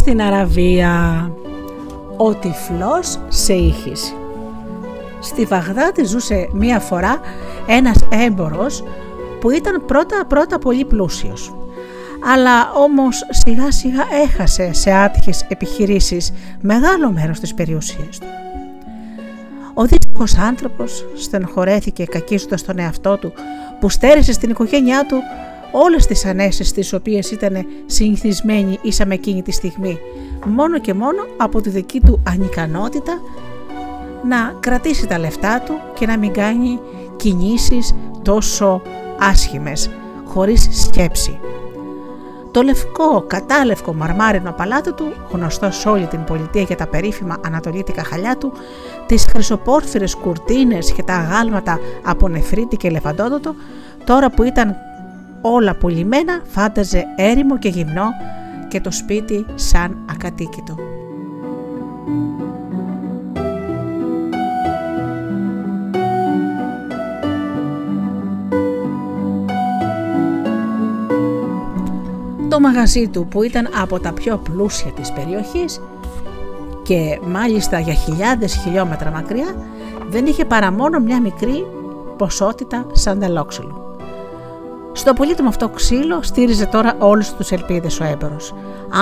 Στην Αραβία. Ο τυφλός σε ήχηση. Στη Βαγδάτη ζούσε μία φορά ένας έμπορος που ήταν πρώτα πρώτα πολύ πλούσιος. Αλλά όμως σιγά σιγά έχασε σε άτυχες επιχειρήσεις μεγάλο μέρος της περιουσίας του. Ο δύσκολος άνθρωπος στενοχωρέθηκε κακίζοντας τον εαυτό του που στέρισε στην οικογένειά του όλες τις ανέσεις τις οποίες ήταν συνηθισμένοι ίσα εκείνη τη στιγμή μόνο και μόνο από τη δική του ανικανότητα να κρατήσει τα λεφτά του και να μην κάνει κινήσεις τόσο άσχημες, χωρίς σκέψη. Το λευκό, κατάλευκο μαρμάρινο παλάτι του, γνωστό σε όλη την πολιτεία για τα περίφημα ανατολίτικα χαλιά του, τις χρυσοπόρφυρες κουρτίνες και τα αγάλματα από νεφρίτη και λεφαντόδοτο, τώρα που ήταν όλα πουλημένα φάνταζε έρημο και γυμνό και το σπίτι σαν ακατοίκητο. Το μαγαζί του που ήταν από τα πιο πλούσια της περιοχής και μάλιστα για χιλιάδες χιλιόμετρα μακριά δεν είχε παρά μόνο μια μικρή ποσότητα σανταλόξυλου. Στο πολύτιμο αυτό ξύλο στήριζε τώρα όλους τους ελπίδες ο έμπορο.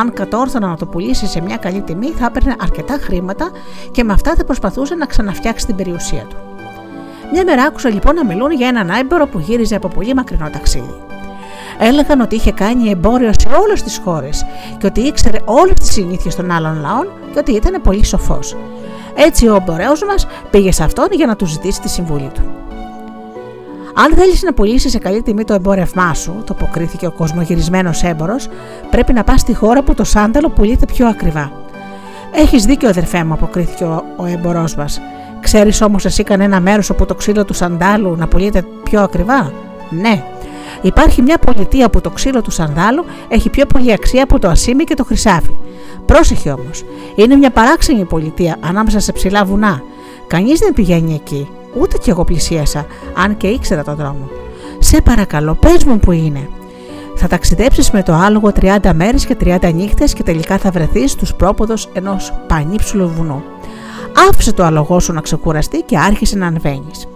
Αν κατόρθωνα να το πουλήσει σε μια καλή τιμή, θα έπαιρνε αρκετά χρήματα και με αυτά θα προσπαθούσε να ξαναφτιάξει την περιουσία του. Μια μέρα άκουσα λοιπόν να μιλούν για έναν έμπορο που γύριζε από πολύ μακρινό ταξίδι. Έλεγαν ότι είχε κάνει εμπόριο σε όλες τις χώρες και ότι ήξερε όλες τις συνήθειες των άλλων λαών και ότι ήταν πολύ σοφός. Έτσι ο εμπορέο μας πήγε σε αυτόν για να του ζητήσει τη συμβουλή του. Αν θέλεις να πουλήσεις σε καλή τιμή το εμπόρευμά σου, το αποκρίθηκε ο κοσμογυρισμένος έμπορο, πρέπει να πας στη χώρα που το σάνταλο πουλείται πιο ακριβά. Έχεις δίκιο, αδερφέ μου, αποκρίθηκε ο, ο έμπορός μας. Ξέρεις όμως εσύ κανένα μέρος όπου το ξύλο του σαντάλου να πουλείται πιο ακριβά; Ναι. Υπάρχει μια πολιτεία που το ξύλο του σαντάλου έχει πιο πολύ αξία από το ασίμι και το χρυσάφι. Πρόσεχε όμως. Είναι μια παράξενη πολιτεία ανάμεσα σε ψηλά βουνά. Κανείς δεν πηγαίνει εκεί. Ούτε κι εγώ πλησίασα, αν και ήξερα τον δρόμο. Σε παρακαλώ, πες μου που είναι. Θα ταξιδέψεις με το άλογο 30 μέρες και 30 νύχτες και τελικά θα βρεθείς στους πρόποδος ενός πανύψηλου βουνού. Άφησε το άλογό σου να ξεκουραστεί και άρχισε να ανεβαίνεις.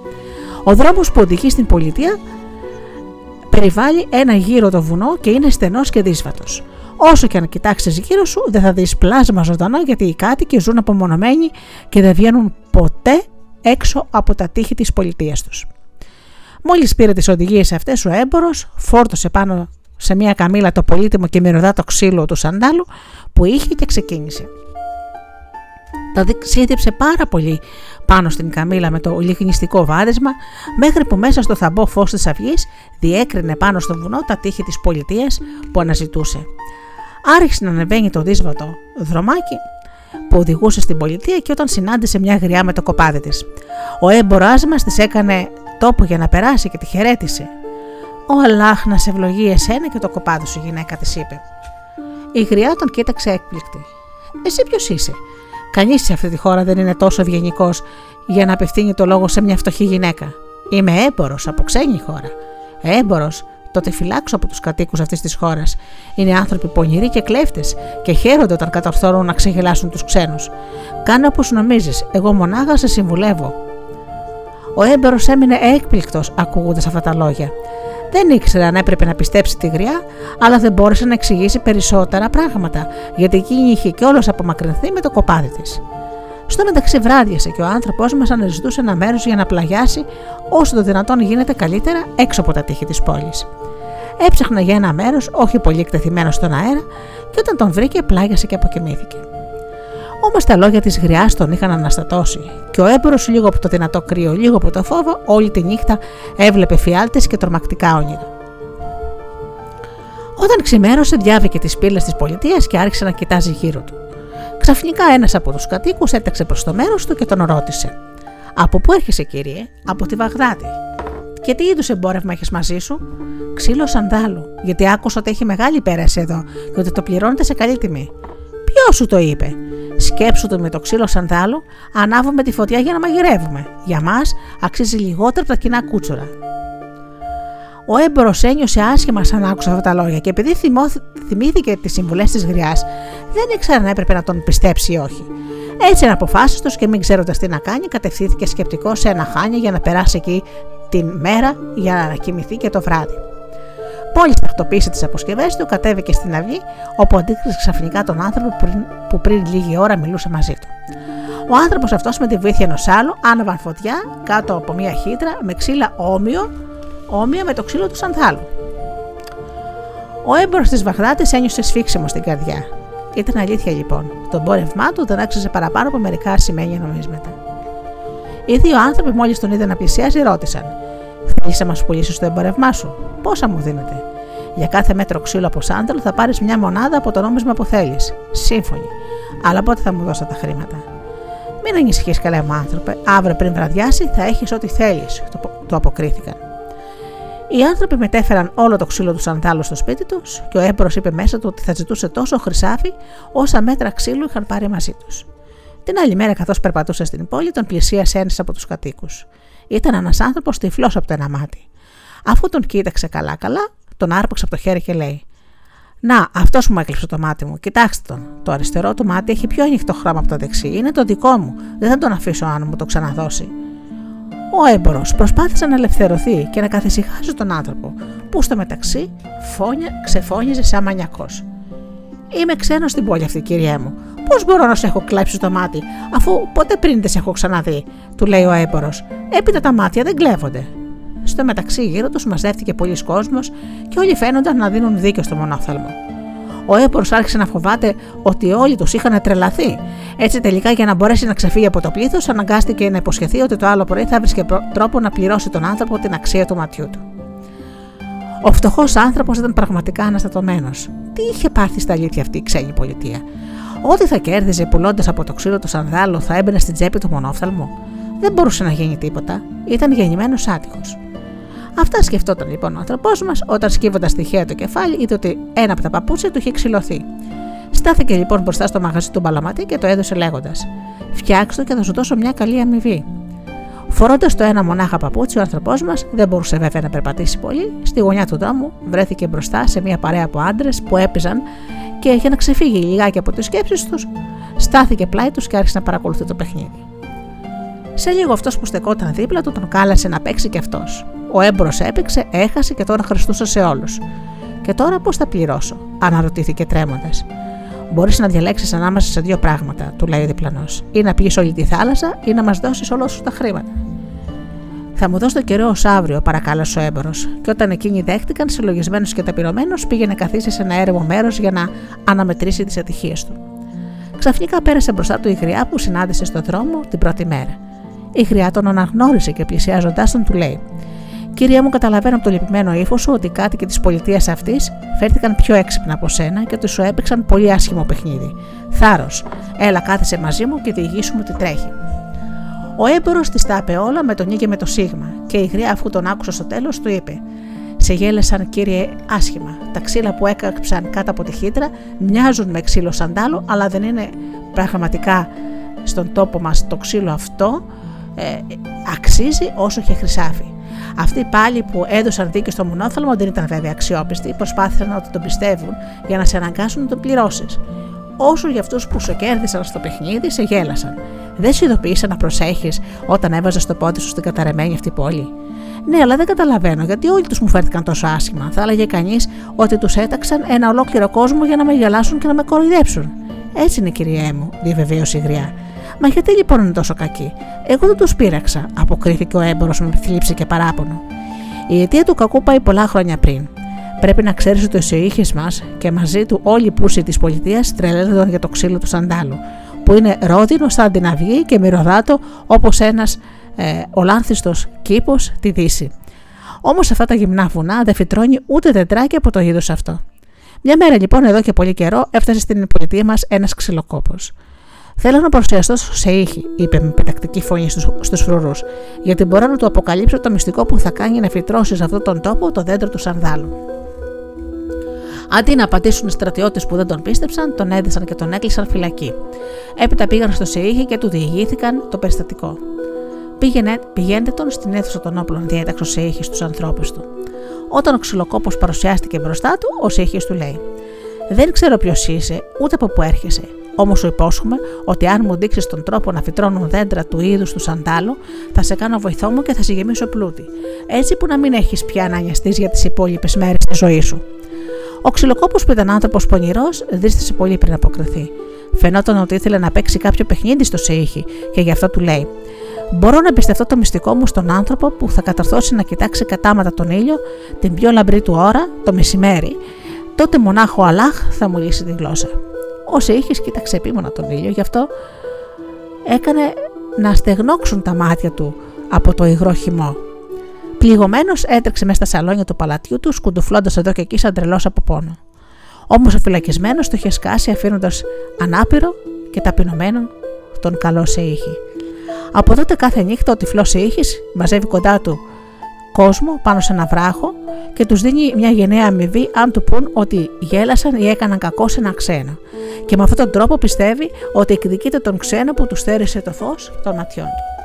Ο δρόμος που οδηγεί στην πολιτεία περιβάλλει ένα γύρο το βουνό και είναι στενός και δύσβατος. Όσο και αν κοιτάξεις γύρω σου, δεν θα δεις πλάσμα ζωντανά γιατί οι κάτοικοι ζουν απομονωμένοι και δεν βγαίνουν ποτέ έξω από τα τείχη της πολιτείας τους. Μόλις πήρε τις οδηγίες αυτές ο έμπορος φόρτωσε πάνω σε μια καμίλα το πολύτιμο και μυρωδάτο ξύλο του σαντάλου που είχε και ξεκίνησε. Τα ξύδιψε πάρα πολύ πάνω στην καμίλα με το λιγνιστικό βάδισμα μέχρι που μέσα στο θαμπό φως της αυγής διέκρινε πάνω στο βουνό τα τείχη της πολιτείας που αναζητούσε. Άρχισε να ανεβαίνει το δύσβατο δρομάκι που οδηγούσε στην πολιτεία και όταν συνάντησε μια γριά με το κοπάδι της. Ο έμποράς μας της έκανε τόπο για να περάσει και τη χαιρέτησε. Ο Αλάχ να σε ευλογεί εσένα και το κοπάδι σου, γυναίκα της είπε. Η γριά τον κοίταξε έκπληκτη. Εσύ ποιος είσαι; Κανείς σε αυτή τη χώρα δεν είναι τόσο ευγενικός για να απευθύνει το λόγο σε μια φτωχή γυναίκα. Είμαι έμπορος από ξένη χώρα. Έμπορος τότε φυλάξω από τους κατοίκους αυτής της χώρας. Είναι άνθρωποι πονηροί και κλέφτες και χαίρονται όταν κατορθώνουν να ξεγελάσουν τους ξένους. Κάνε όπως νομίζεις, εγώ μονάχα σε συμβουλεύω. Ο έμπορο έμεινε έκπληκτος ακούγοντας αυτά τα λόγια. Δεν ήξερε αν έπρεπε να πιστέψει τη γριά, αλλά δεν μπόρεσε να εξηγήσει περισσότερα πράγματα, γιατί εκείνη είχε κιόλας απομακρυνθεί με το κοπάδι της. Στο μεταξύ βράδιασε και ο άνθρωπος μας αναζητούσε ένα μέρος για να πλαγιάσει όσο το δυνατόν γίνεται καλύτερα έξω από τα τείχη της πόλης. Έψαχνα για ένα μέρος, όχι πολύ εκτεθειμένο στον αέρα, και όταν τον βρήκε, πλάγιασε και αποκοιμήθηκε. Όμως τα λόγια της γριάς τον είχαν αναστατώσει, και ο έμπορος, λίγο από το δυνατό κρύο, λίγο από το φόβο, όλη τη νύχτα έβλεπε φιάλτες και τρομακτικά όνειρα. Όταν ξημέρωσε, διάβηκε τις πύλες της πολιτείας και άρχισε να κοιτάζει γύρω του. Ξαφνικά ένας από τους κατοίκους έταξε προς το μέρος του και τον ρώτησε: Από πού έρχεσαι, κύριε, Από τη Βαγδάτη. Και τι είδους εμπόρευμα έχεις μαζί σου, Ξύλο σανδάλου, γιατί άκουσα ότι έχει μεγάλη πέραση εδώ και ότι το πληρώνετε σε καλή τιμή. Ποιος σου το είπε, Σκέψου το με το ξύλο σανδάλου, ανάβουμε τη φωτιά για να μαγειρεύουμε. Για μας αξίζει λιγότερο από τα κοινά κούτσορα. Ο έμπορος ένιωσε άσχημα σαν άκουσε αυτά τα λόγια και επειδή θυμήθηκε τις συμβουλές της γριάς, δεν ήξερε αν έπρεπε να τον πιστέψει ή όχι. Έτσι, αναποφάσιστο και μην ξέροντας τι να κάνει, κατευθύνθηκε σκεπτικός σε ένα χάνι για να περάσει εκεί την μέρα για να κοιμηθεί και το βράδυ. Μόλις τακτοποίησε τις αποσκευές του, κατέβηκε στην αυγή, όπου αντίκρισε ξαφνικά τον άνθρωπο που πριν λίγη ώρα μιλούσε μαζί του. Ο άνθρωπος αυτός με τη βοήθεια ενός άλλου άναβαν φωτιά κάτω από μια χύτρα με ξύλα όμοιο, όμοια με το ξύλο του Σανθάλου. Ο έμπορος της Βαγδάτη ένιωσε σφίξιμο στην καρδιά. Ήταν αλήθεια λοιπόν. Το εμπόρευμά του δεν άξιζε παραπάνω από μερικά σημαίνια νομίσματα. Οι δύο άνθρωποι, μόλις τον είδαν να πλησιάζει, ρώτησαν: Θέλεις να μας πουλήσεις το εμπορευμά σου, πόσα μου δίνεται. Για κάθε μέτρο ξύλο από σάνταλο θα πάρεις μια μονάδα από το νόμισμα που θέλεις. Σύμφωνοι. Αλλά πότε θα μου δώσω τα χρήματα; Μην ανησυχείς, καλά μου άνθρωπε. Αύριο πριν βραδιάσει θα έχεις ό,τι θέλεις, το αποκρίθηκαν. Οι άνθρωποι μετέφεραν όλο το ξύλο τους σανδάλου στο σπίτι τους και ο έμπορο είπε μέσα του ότι θα ζητούσε τόσο χρυσάφι όσα μέτρα ξύλου είχαν πάρει μαζί τους. Την άλλη μέρα, καθώς περπατούσε στην πόλη, τον πλησίασε ένας από τους κατοίκους. Ήταν ένας άνθρωπος τυφλός από το ένα μάτι. Αφού τον κοίταξε καλά-καλά, τον άρπαξε από το χέρι και λέει: Να, αυτός μου έκλειψε το μάτι μου. Κοιτάξτε τον. Το αριστερό του μάτι έχει πιο ανοιχτό χρώμα από το δεξί. Είναι το δικό μου. Δεν θα τον αφήσω αν μου το ξαναδώσει. Ο έμπορο προσπάθησε να ελευθερωθεί και να καθησυχάσει τον άνθρωπο, που στο μεταξύ φόνια, ξεφώνιζε σαν μανιακός. Είμαι ξένος στην πόλη αυτή, κύριέ μου. Πώς μπορώ να σε έχω κλέψει το μάτι, αφού ποτέ πριν δεν σε έχω ξαναδεί, του λέει ο έμπορο. Έπειτα τα μάτια δεν κλέβονται. Στο μεταξύ, γύρω τους μαζεύτηκε πολλοί κόσμος και όλοι φαίνονταν να δίνουν δίκιο στο μονόφθαλμο. Ο έμπορο άρχισε να φοβάται ότι όλοι τους είχαν τρελαθεί. Έτσι, τελικά, για να μπορέσει να ξεφύγει από το πλήθος, αναγκάστηκε να υποσχεθεί ότι το άλλο πρωί θα βρίσκε τρόπο να πληρώσει τον άνθρωπο την αξία του ματιού του. Ο φτωχός άνθρωπος ήταν πραγματικά αναστατωμένος. Τι είχε πάθει στα αλήθεια αυτή η ξένη πολιτεία; Ό,τι θα κέρδιζε πουλώντας από το ξύλο του σανδάλου θα έμπαινε στην τσέπη του μονόφθαλμου; Δεν μπορούσε να γίνει τίποτα. Ήταν γεννημένος άτυχος. Αυτά σκεφτόταν λοιπόν ο άνθρωπός μας όταν σκύβοντας τυχαία το κεφάλι είδε ότι ένα από τα παπούτσια του είχε ξυλωθεί. Στάθηκε λοιπόν μπροστά στο μαγαζί του Μπαλαματή και το έδωσε λέγοντας: Φτιάξτε και θα σου δώσω μια καλή αμοιβή. Φορώντας το ένα μονάχα παπούτσι, ο άνθρωπός μας δεν μπορούσε βέβαια να περπατήσει πολύ. Στη γωνιά του δρόμου βρέθηκε μπροστά σε μια παρέα από άντρες που έπαιζαν και για να ξεφύγει λιγάκι από τις σκέψεις τους, στάθηκε πλάι τους και άρχισε να παρακολουθεί το παιχνίδι. Σε λίγο αυτός που στεκόταν δίπλα του τον κάλασε να παίξει και αυτός. Ο έμπορο έπαιξε, έχασε και τώρα χρηστούσε σε όλους. Και τώρα πώς θα πληρώσω, αναρωτήθηκε τρέμοντας. Μπορείς να διαλέξεις ανάμεσα σε δύο πράγματα, του λέει ο διπλανός. Ή να πιεις όλη τη θάλασσα, ή να μας δώσεις όλο σου τα χρήματα. Θα μου δώσει το καιρό ως αύριο, παρακάλεσε ο έμπορο. Και όταν εκείνοι δέχτηκαν, συλλογισμένος και ταπεινωμένος, πήγε να καθίσει σε ένα έρημο μέρος για να αναμετρήσει τις ατυχίες του. Ξαφνικά πέρασε μπροστά του η γριά που συνάντησε στο δρόμο την πρώτη μέρα. Η γριά τον αναγνώρισε και πλησιάζοντάς τον του λέει: Κυρία μου, καταλαβαίνω από το λυπημένο ύφος σου ότι οι κάτοικοι της πολιτείας αυτής φέρθηκαν πιο έξυπνα από σένα και ότι σου έπαιξαν πολύ άσχημο παιχνίδι. Θάρρος, έλα κάθισε μαζί μου και διηγήσουμε τι τρέχει. Ο έμπορος της τα είπε όλα με τον νι και με το σίγμα, και η γριά, αφού τον άκουσε στο τέλος, του είπε: Σε γέλεσαν, κύριε, άσχημα. Τα ξύλα που έκαψαν κάτω από τη χύτρα μοιάζουν με ξύλο σαντάλο, αλλά δεν είναι πραγματικά στον τόπο μας το ξύλο αυτό ε, αξίζει όσο και χρυσάφι. Αυτοί πάλι που έδωσαν δίκιο στο μονόθαλμο δεν ήταν βέβαια αξιόπιστοι, προσπάθησαν να τον πιστεύουν για να σε αναγκάσουν να τον πληρώσεις. Όσο για αυτούς που σου κέρδισαν στο παιχνίδι, σε γέλασαν. Δεν σου ειδοποίησαν να προσέχεις όταν έβαζες το πόδι σου στην καταρεμένη αυτή πόλη. Ναι, αλλά δεν καταλαβαίνω γιατί όλοι τους μου φέρθηκαν τόσο άσχημα. Θα έλεγε κανείς ότι τους έταξαν ένα ολόκληρο κόσμο για να με γελάσουν και να με κοροϊδέψουν. Έτσι είναι, κυριέ μου, διαβεβαίωσε η γριά. Μα γιατί λοιπόν είναι τόσο κακοί. Εγώ δεν τους πείραξα, αποκρίθηκε ο έμπορος με θλίψη και παράπονο. Η αιτία του κακού πάει πολλά χρόνια πριν. Πρέπει να ξέρεις ότι ο Ισοήχη μας και μαζί του όλοι οι πούσοι της πολιτείας τρελαίνονταν για το ξύλο του σαντάλου, που είναι ρόδινο σαν την αυγή και μυρωδάτο όπως ένας ε, ολάνθιστος κήπος τη Δύση. Όμως αυτά τα γυμνά βουνά δεν φυτρώνει ούτε τετράκι από το είδο αυτό. Μια μέρα λοιπόν, εδώ και πολύ καιρό, έφτασε στην πολιτεία μας ένας ξυλοκόπος. Θέλω να παρουσιαστώ σε ήχη, είπε με πετακτική φωνή στους φρουρούς, γιατί μπορώ να του αποκαλύψω το μυστικό που θα κάνει να φυτρώσει σε αυτόν τον τόπο το δέντρο του Σανδάλου. Αντί να απαντήσουν οι στρατιώτες που δεν τον πίστεψαν, τον έδεσαν και τον έκλεισαν φυλακή. Έπειτα πήγαν στο Σεήχη και του διηγήθηκαν το περιστατικό. Πήγαινε, πηγαίνετε τον στην αίθουσα των όπλων, διέταξε ο Σεήχη στου ανθρώπους του. Όταν ο ξυλοκόπος παρουσιάστηκε μπροστά του, ο Σύχη του λέει: Δεν ξέρω ποιος είσαι, ούτε από πού έρχεσαι. Όμως σου υπόσχομαι ότι αν μου δείξεις τον τρόπο να φυτρώνουν δέντρα του είδους του σαντάλου, θα σε κάνω βοηθό μου και θα σε γεμίσω πλούτη. Έτσι που να μην έχεις πια να νοιαστείς για τις υπόλοιπες μέρες της ζωής σου. Ο ξυλοκόπος που ήταν άνθρωπος πονηρός δίστασε πολύ πριν αποκριθεί. Φαινόταν ότι ήθελε να παίξει κάποιο παιχνίδι στο Σεήχη και γι' αυτό του λέει: Μπορώ να εμπιστευτώ το μυστικό μου στον άνθρωπο που θα καταρθώσει να κοιτάξει κατάματα τον ήλιο την πιο λαμπρή του ώρα, το μεσημέρι. Τότε μονάχο ο Αλάχ θα μου λύσει τη γλώσσα. Ο Σεήχη κοίταξε επίμονα τον ήλιο, γι' αυτό έκανε να στεγνώξουν τα μάτια του από το υγρό χυμό. Πληγωμένος έτρεξε μέσα στα σαλόνια του παλατιού του, σκουντουφλώντας εδώ και εκεί σαν τρελός από πόνο. Όμως ο φυλακισμένο το είχε σκάσει αφήνοντας ανάπηρο και ταπεινωμένο τον καλό σε ήχη. Από τότε κάθε νύχτα ο τυφλός ήχη μαζεύει κοντά του κόσμο πάνω σε ένα βράχο και τους δίνει μια γενναία αμοιβή αν του πούν ότι γέλασαν ή έκαναν κακό σε ένα ξένο. Και με αυτόν τον τρόπο πιστεύει ότι εκδικείται τον ξένο που του στέρισε το φως των ματιών του.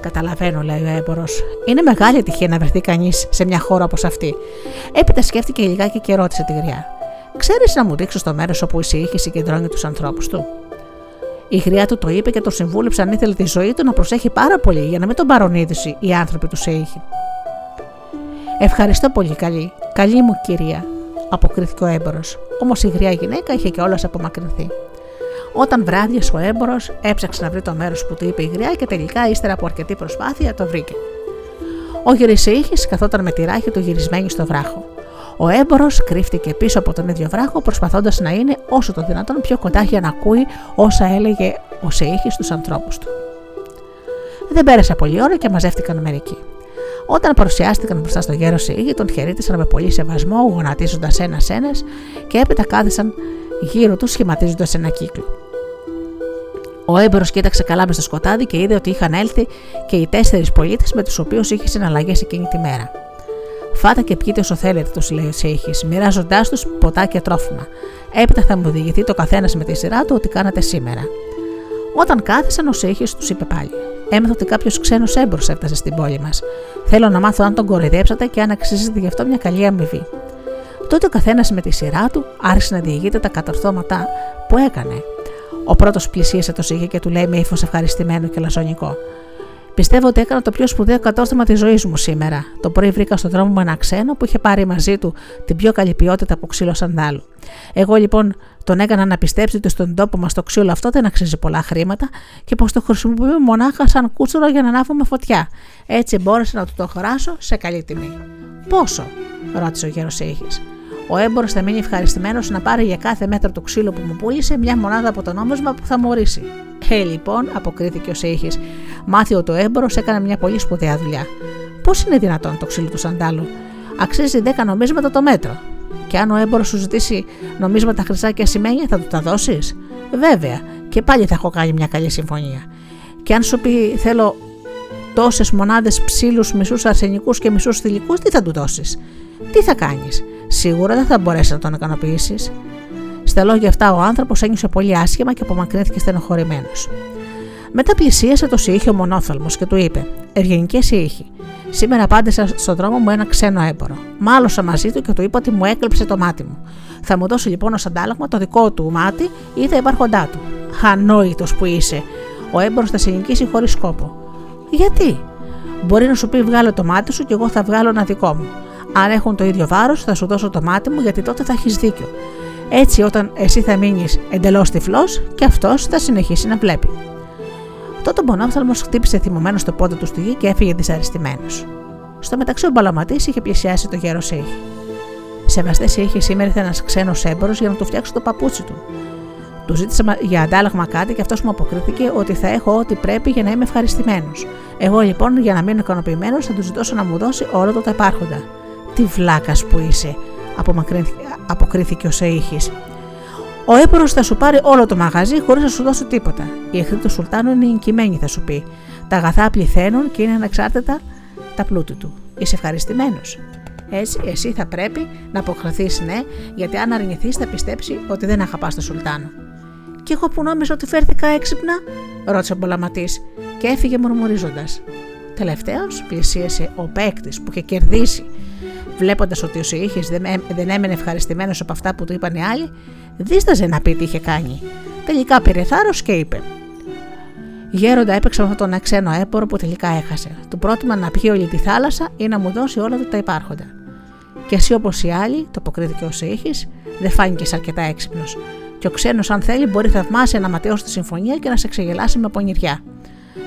Καταλαβαίνω, λέει ο έμπορο. Είναι μεγάλη τυχαία να βρεθεί κανείς σε μια χώρα όπως αυτή. Έπειτα σκέφτηκε λιγάκι και ρώτησε τη γριά. Ξέρεις να μου δείξεις το μέρος όπου η είχε συγκεντρώνει τους ανθρώπους του; Η γριά του το είπε και τον συμβούλεψε αν ήθελε τη ζωή του να προσέχει πάρα πολύ για να μην τον παρονίδηση οι άνθρωποι του Σέιχη. Ευχαριστώ πολύ, καλή. Καλή μου κυρία, αποκρίθηκε ο έμπορος. Όμως η γριά γυναίκα είχε κιόλα απομακρυνθεί. Όταν βράδιασε ο έμπορος, έψαξε να βρει το μέρος που του είπε η γριά και τελικά, ύστερα από αρκετή προσπάθεια, το βρήκε. Ο Γυρίσεϊχη καθόταν με τη ράχη του γυρισμένη στο βράχο. Ο έμπορο κρύφτηκε πίσω από τον ίδιο βράχο, προσπαθώντας να είναι όσο το δυνατόν πιο κοντά για να ακούει όσα έλεγε ο Σεήχη στους ανθρώπους του. Δεν πέρασε πολύ ώρα και μαζεύτηκαν μερικοί. Όταν παρουσιάστηκαν μπροστά στο γέρο Σεήχη, τον χαιρέτησαν με πολύ σεβασμό, γονατίζοντας ένα-ένα και έπειτα κάθισαν γύρω τους σχηματίζοντας ένα κύκλο. Ο έμπορο κοίταξε καλά μες στο σκοτάδι και είδε ότι είχαν έλθει και οι τέσσερις πολίτες με τους οποίους είχε συναλλαγές εκείνη τη μέρα. Φάτα και πιείτε όσο θέλετε, τους λέει ο Σέιχης, μοιράζοντάς τους ποτά και τρόφιμα. Έπειτα θα μου διηγηθεί το καθένας με τη σειρά του ότι κάνατε σήμερα. Όταν κάθισαν, ο Σέιχης τους είπε πάλι: Έμαθα ότι κάποιος ξένος έμπορο έφτασε στην πόλη μας. Θέλω να μάθω αν τον κοροϊδέψατε και αν αξίζεται γι' αυτό μια καλή αμοιβή. Τότε ο καθένας με τη σειρά του άρχισε να διηγείται τα κατορθώματα που έκανε. Ο πρώτος πλησίασε το Σέιχη και του λέει με ύφος ευχαριστημένο και λασονικό: Πιστεύω ότι έκανα το πιο σπουδαίο κατόρθωμα της ζωής μου σήμερα. Το πρωί βρήκα στον δρόμο μου ένα ξένο που είχε πάρει μαζί του την πιο καλή ποιότητα από ξύλο σανδάλου. Εγώ λοιπόν τον έκανα να πιστέψει ότι στον τόπο μας το ξύλο αυτό δεν αξίζει πολλά χρήματα και πως το χρησιμοποιούμε μονάχα σαν κούτσουρο για να ανάβουμε φωτιά. Έτσι μπόρεσα να του το χωράσω σε καλή τιμή. Πόσο, ρώτησε ο γέρος ο έμπορο θα μείνει ευχαριστημένος να πάρει για κάθε μέτρο του ξύλου που μου πούλησε μια μονάδα από το νόμισμα που θα μου ορίσει. Ε, λοιπόν, αποκρίθηκε ο Σέιχης. Μάθιο το έμπορο έκανε μια πολύ σπουδαία δουλειά. Πώς είναι δυνατόν το ξύλο του σαντάλου, αξίζει 10 νομίσματα το μέτρο. Και αν ο έμπορο σου ζητήσει νομίσματα χρυσά και ασημένια, θα του τα δώσεις; Βέβαια, και πάλι θα έχω κάνει μια καλή συμφωνία. Και αν σου πει θέλω τόσες μονάδες ψήλους, μισούς αρσενικούς και μισούς θηλυκούς, τι θα του δώσεις; Τι θα κάνεις; Σίγουρα δεν θα μπορέσεις να τον ικανοποιήσεις. Στα λόγια αυτά, ο άνθρωπος ένιωσε πολύ άσχημα και απομακρύνθηκε στενοχωρημένος. Μετά πλησίασε το Σιήχη ο μονόφθαλμο και του είπε: Ευγενική Σιήχη, σήμερα απάντησα στον δρόμο μου ένα ξένο έμπορο. Μάλωσα μαζί του και του είπα ότι μου έκλεψε το μάτι μου. Θα μου δώσει λοιπόν ως αντάλλαγμα το δικό του μάτι ή τα υπάρχοντά του. Ανόητος που είσαι. Ο έμπορος θα σε νικήσει χωρίς σκόπο. Γιατί; Μπορεί να σου πει βγάλω το μάτι σου και εγώ θα βγάλω ένα δικό μου. Αν έχουν το ίδιο βάρος, θα σου δώσω το μάτι μου γιατί τότε θα έχεις δίκιο. Έτσι, όταν εσύ θα μείνεις εντελώς τυφλός, και αυτός θα συνεχίσει να βλέπει. Τότε ο Μπονόφθαλμο χτύπησε θυμωμένος στο πόδι του στη γη και έφυγε δυσαρεστημένος. Στο μεταξύ, ο Μπαλαματής είχε πλησιάσει το γέρο Σέιχη. Σεβαστέ είχε σήμερα ένας ξένος έμπορος για να του φτιάξει το παπούτσι του. Του ζήτησα για αντάλλαγμα κάτι και αυτός μου αποκρίθηκε ότι θα έχω ό,τι πρέπει για να είμαι ευχαριστημένος. Εγώ λοιπόν, για να μείνω ικανοποιημένος, θα του ζητώσω να μου δώσει όλο το τα υπάρχοντα. Τι βλάκας που είσαι, αποκρίθηκε ο Σεήχη. Ο έπορο θα σου πάρει όλο το μαγαζί χωρίς να σου δώσει τίποτα. Η εχθροί του Σουλτάνου είναι εγκυμένη, θα σου πει. Τα αγαθά πληθαίνουν και είναι ανεξάρτητα τα πλούτη του. Είσαι ευχαριστημένος. Έτσι, εσύ θα πρέπει να αποκριθείς ναι, γιατί αν αρνηθείς θα πιστέψει ότι δεν αγαπάς τον Σουλτάνο. Και εγώ που νόμιζα ότι φέρθηκα έξυπνα, ρώτησε ο Μπολαματής και έφυγε μουρμουρίζοντας. Τελευταίος πλησίασε ο παίκτης που είχε κερδίσει βλέποντας ότι ο Σιήχης δεν έμενε ευχαριστημένος από αυτά που του είπαν οι άλλοι, δίσταζε να πει τι είχε κάνει. Τελικά πήρε θάρρος και είπε: Γέροντα έπαιξε με αυτόν τον ξένο έπορο που τελικά έχασε. Του πρότειμα να πιει όλη τη θάλασσα ή να μου δώσει όλα τα υπάρχοντα. Και εσύ όπως οι άλλοι, το αποκρίθηκε ο Σιήχης, δεν φάνηκες αρκετά έξυπνος. Και ο ξένος, αν θέλει, μπορεί θαυμάσια να ματαιώσει τη συμφωνία και να σε ξεγελάσει με πονηριά.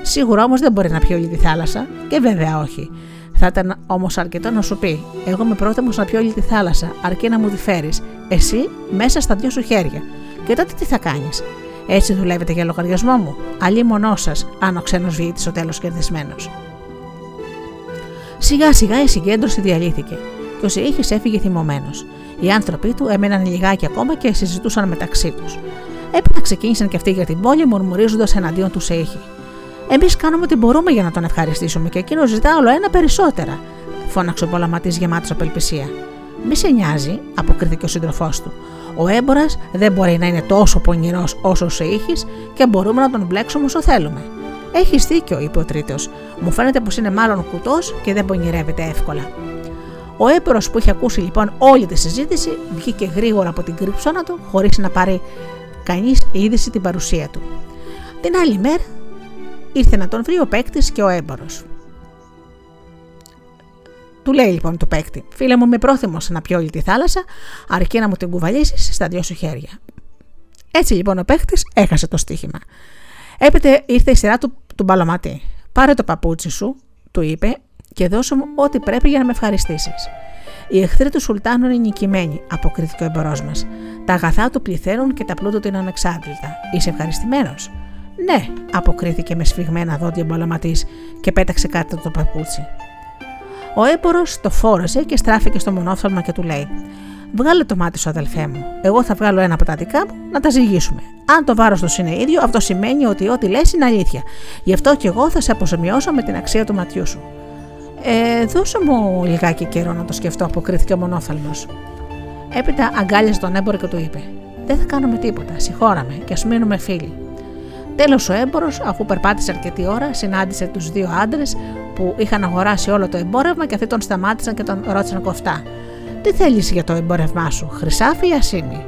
Σίγουρα όμως δεν μπορεί να πιει όλη τη θάλασσα, και βέβαια όχι. Θα ήταν όμως αρκετό να σου πει: Εγώ είμαι πρόθυμος να πιω όλη τη θάλασσα, αρκεί να μου τη φέρεις, εσύ μέσα στα δυο σου χέρια. Και τότε τι θα κάνεις; Έτσι δουλεύετε για λογαριασμό μου. Αλλή μονό σας, αν ο ξένος βγει στο τέλος κερδισμένος. Σιγά σιγά η συγκέντρωση διαλύθηκε και ο Σιήχη έφυγε θυμωμένος. Οι άνθρωποι του έμεναν λιγάκι ακόμα και συζητούσαν μεταξύ τους. Έπειτα ξεκίνησαν και αυτοί για την πόλη, μουρμουρίζοντας εναντίον του Σιήχη. Εμείς κάνουμε ό,τι μπορούμε για να τον ευχαριστήσουμε και εκείνος ζητά όλο ένα περισσότερα, φώναξε ο πολαματής γεμάτος απελπισία. Μη σε νοιάζει, αποκρίθηκε ο σύντροφός του. Ο έμπορας δεν μπορεί να είναι τόσο πονηρός όσο σε είχε και μπορούμε να τον μπλέξουμε όσο θέλουμε. Έχεις δίκιο, είπε ο τρίτος. Μου φαίνεται πως είναι μάλλον κουτός και δεν πονηρεύεται εύκολα. Ο έμπορος που είχε ακούσει λοιπόν όλη τη συζήτηση βγήκε γρήγορα από την κρύψώνα του χωρίς να πάρει κανείς είδηση την παρουσία του. Την άλλη μέρα ήρθε να τον βρει ο παίκτης και ο έμπορος. Του λέει λοιπόν το παίκτη: Φίλε μου, είμαι πρόθυμος να πιω όλη τη θάλασσα, αρκεί να μου την κουβαλήσεις στα δυο σου χέρια. Έτσι λοιπόν ο παίκτης έχασε το στοίχημα. Έπειτα ήρθε η σειρά του, του μπαλωματή. Πάρε το παπούτσι σου, του είπε, και δώσε μου ό,τι πρέπει για να με ευχαριστήσεις. Οι εχθροί του Σουλτάνου είναι νικημένοι, αποκρίθηκε ο εμπορός μας. Τα αγαθά του πληθαίνουν και τα πλούτα του είναι ανεξάντλητα. Είσαι ευχαριστημένος; Ναι, αποκρίθηκε με σφιγμένα δόντια μπαλωματή και πέταξε κάτω το παπούτσι. Ο έμπορο το φόρεσε και στράφηκε στο μονόφθαλμα και του λέει: Βγάλε το μάτι σου, αδελφέ μου. Εγώ θα βγάλω ένα από τα δικά μου να τα ζυγίσουμε. Αν το βάρος τους είναι ίδιο, αυτό σημαίνει ότι ό,τι λες είναι αλήθεια. Γι' αυτό και εγώ θα σε αποζημιώσω με την αξία του ματιού σου. Ε, δώσε μου λιγάκι καιρό να το σκεφτώ, αποκρίθηκε ο μονόφθαλμο. Έπειτα αγκάλιασε τον έμπορο και του είπε: Δεν θα κάνουμε τίποτα, συγχώραμε και ας μείνουμε φίλοι. Τέλος, ο έμπορος, αφού περπάτησε αρκετή ώρα, συνάντησε τους δύο άντρες που είχαν αγοράσει όλο το εμπόρευμα και αυτοί τον σταμάτησαν και τον ρώτησαν κοφτά. Τι θέλεις για το εμπόρευμά σου, χρυσάφι ή ασίμι;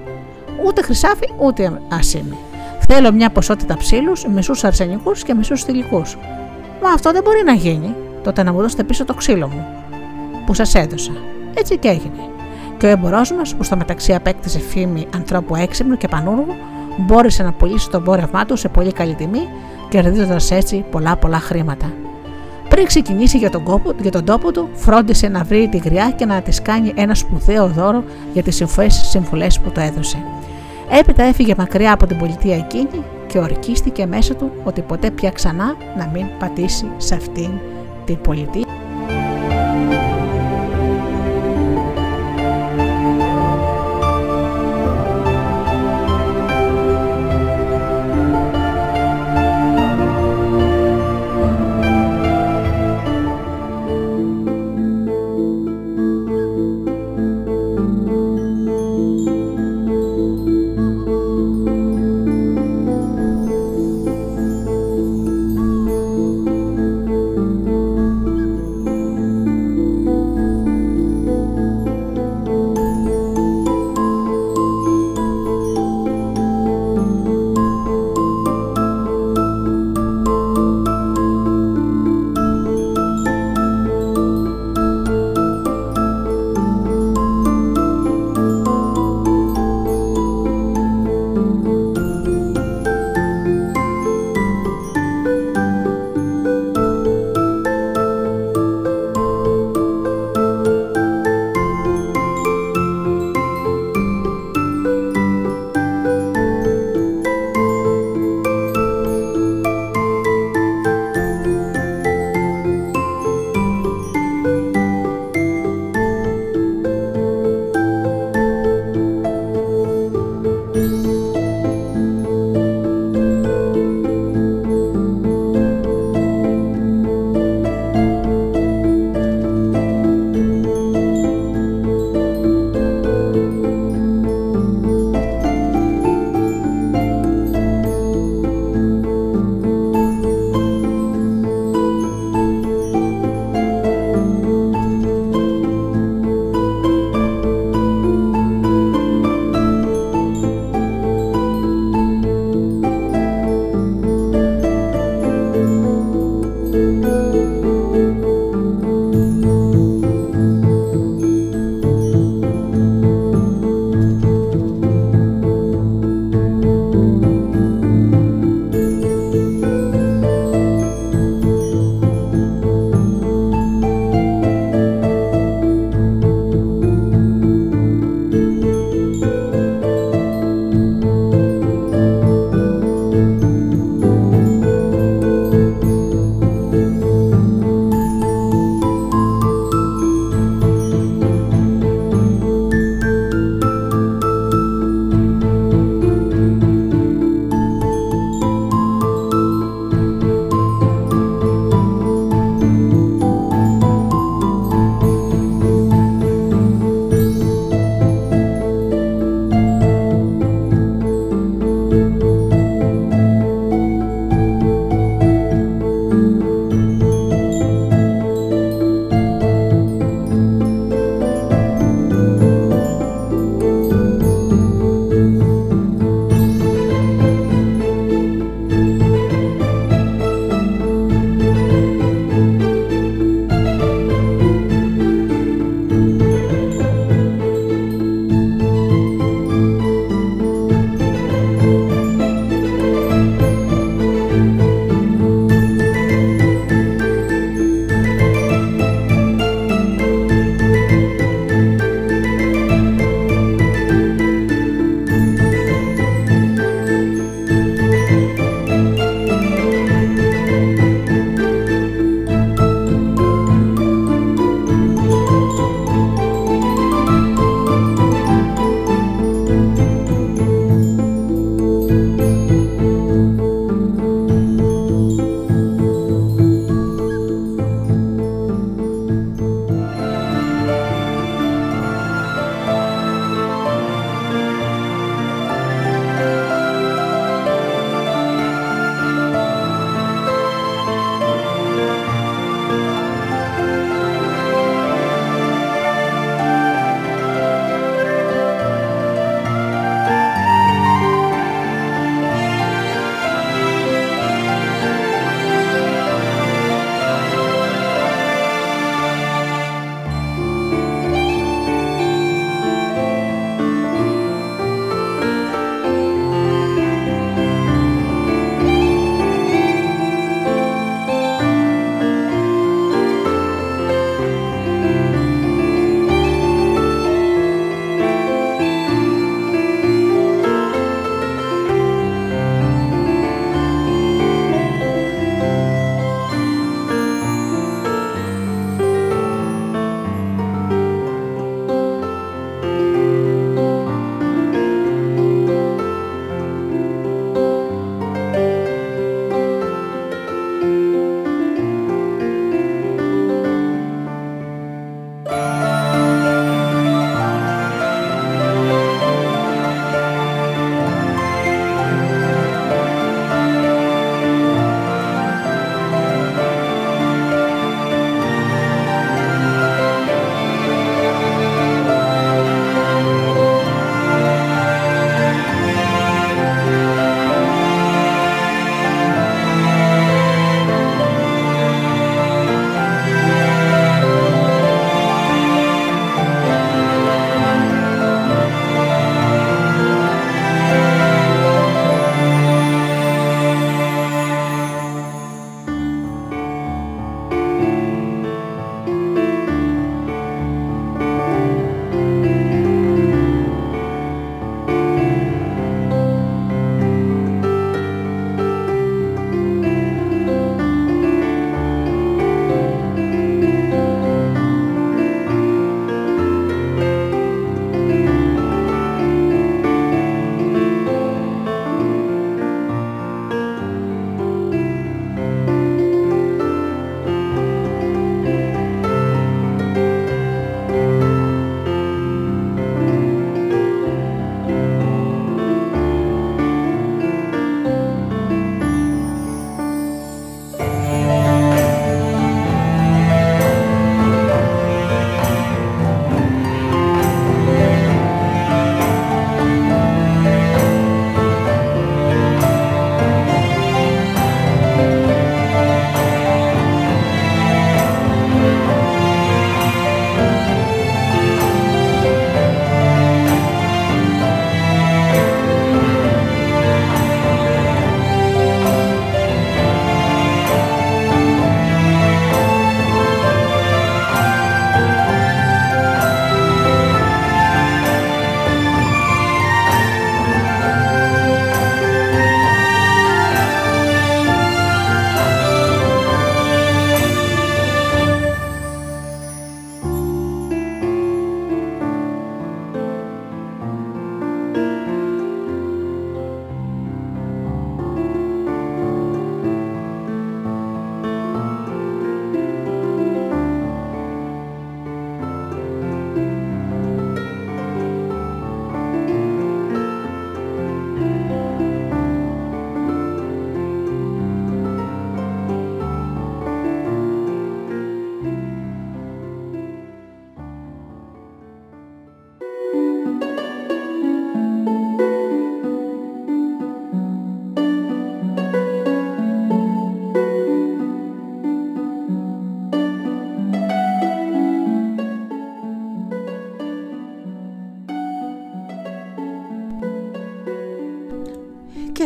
Ούτε χρυσάφι ούτε ασίμι. Θέλω μια ποσότητα ψήλους, μισούς αρσενικούς και μισούς θηλυκούς. Μα αυτό δεν μπορεί να γίνει. Τότε να μου δώσετε πίσω το ξύλο μου που σας έδωσα. Έτσι και έγινε. Και ο εμπορό μας, που στο μεταξύ απέκτησε φήμη ανθρώπου έξυπνου και πανούργου, μπόρεσε να πουλήσει το εμπόρευμά του σε πολύ καλή τιμή, κερδίζοντας έτσι πολλά πολλά χρήματα. Πριν ξεκινήσει για τον, κόπο, για τον τόπο του, φρόντισε να βρει τη γριά και να της κάνει ένα σπουδαίο δώρο για τις συμφουλέ που το έδωσε. Έπειτα έφυγε μακριά από την πολιτεία εκείνη και ορκίστηκε μέσα του ότι ποτέ πια ξανά να μην πατήσει σε αυτήν την πολιτεία.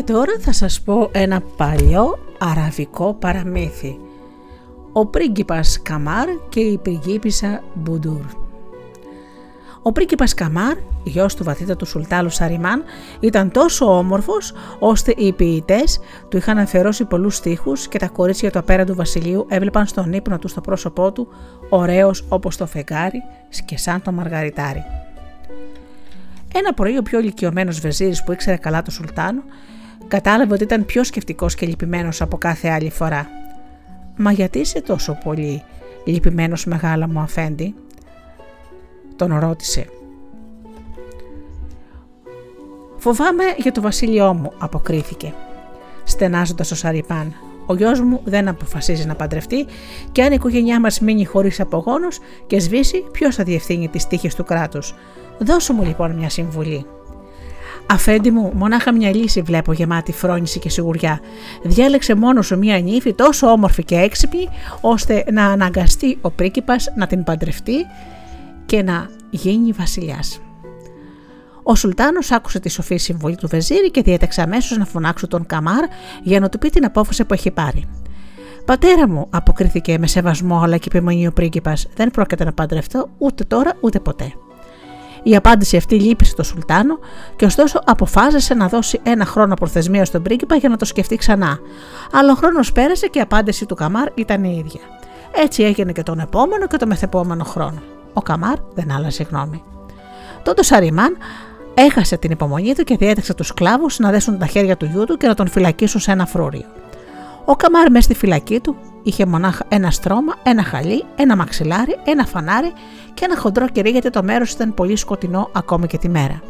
Τώρα θα σας πω ένα παλιό αραβικό παραμύθι. Ο πρίγκιπας Καμάρ και η πριγκίπισσα Μπουντούρ. Ο πρίγκιπας Καμάρ, γιος του βαθύτατου Σουλτάλου Σαριμάν, ήταν τόσο όμορφος ώστε οι ποιητές του είχαν αφιερώσει πολλούς στίχους και τα κορίτσια του απέραντου βασιλείου έβλεπαν στον ύπνο του στο πρόσωπό του ωραίος όπως το φεγγάρι και σαν το μαργαριτάρι. Ένα πρωί ο πιο ηλικιωμένος Βεζίρη που ήξερε καλά το Σουλτάνο, κατάλαβε ότι ήταν πιο σκεφτικό και λυπημένος από κάθε άλλη φορά. Μα γιατί είσαι τόσο πολύ λυπημένος, μεγάλα μου αφέντη, τον ρώτησε. Φοβάμαι για το βασίλειό μου, αποκρίθηκε. Στενάζοντας ο Σαριπάν, ο γιος μου δεν αποφασίζει να παντρευτεί και αν η οικογένειά μας μείνει χωρίς απογόνους και σβήσει, ποιος θα διευθύνει τις τύχες του κράτους. Δώσου μου λοιπόν μια συμβουλή. Αφέντη μου, μονάχα μια λύση βλέπω γεμάτη φρόνηση και σιγουριά. Διάλεξε μόνος σου μια νύφη τόσο όμορφη και έξυπνη, ώστε να αναγκαστεί ο πρίγκιπας να την παντρευτεί και να γίνει βασιλιάς. Ο Σουλτάνος άκουσε τη σοφή συμβολή του Βεζίρη και διέταξε αμέσως να φωνάξει τον Καμάρ για να του πει την απόφαση που έχει πάρει. Πατέρα μου, αποκρίθηκε με σεβασμό αλλά και επιμονή ο πρίγκιπας, δεν πρόκειται να παντρευτώ ούτε τώρα ούτε ποτέ. Η απάντηση αυτή λύπησε το Σουλτάνο και ωστόσο αποφάσισε να δώσει ένα χρόνο προθεσμία στον πρίγκιπα για να το σκεφτεί ξανά. Αλλά ο χρόνος πέρασε και η απάντηση του Καμάρ ήταν η ίδια. Έτσι έγινε και τον επόμενο και τον μεθεπόμενο χρόνο. Ο Καμάρ δεν άλλασε γνώμη. Τότε ο Σαριμάν έχασε την υπομονή του και διέταξε τους σκλάβους να δέσουν τα χέρια του γιού του και να τον φυλακίσουν σε ένα φρούριο. Ο Καμάρ μέσα στη φυλακή του είχε μονάχα ένα στρώμα, ένα χαλί, ένα μαξιλάρι, ένα φανάρι και ένα χοντρό κερί γιατί το μέρος ήταν πολύ σκοτεινό ακόμη και τη μέρα.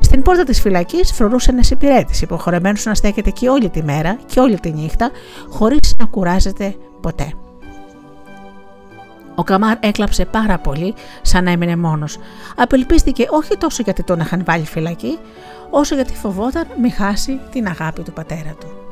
Στην πόρτα της φυλακής φρουρούσε ένας υπηρέτης, υποχρεωμένος να στέκεται εκεί όλη τη μέρα και όλη τη νύχτα, χωρίς να κουράζεται ποτέ. Ο Καμάρ έκλαψε πάρα πολύ σαν να έμεινε μόνος. Απελπίστηκε όχι τόσο γιατί τον είχαν βάλει φυλακή, όσο γιατί φοβόταν μη χάσει την αγάπη του πατέρα του.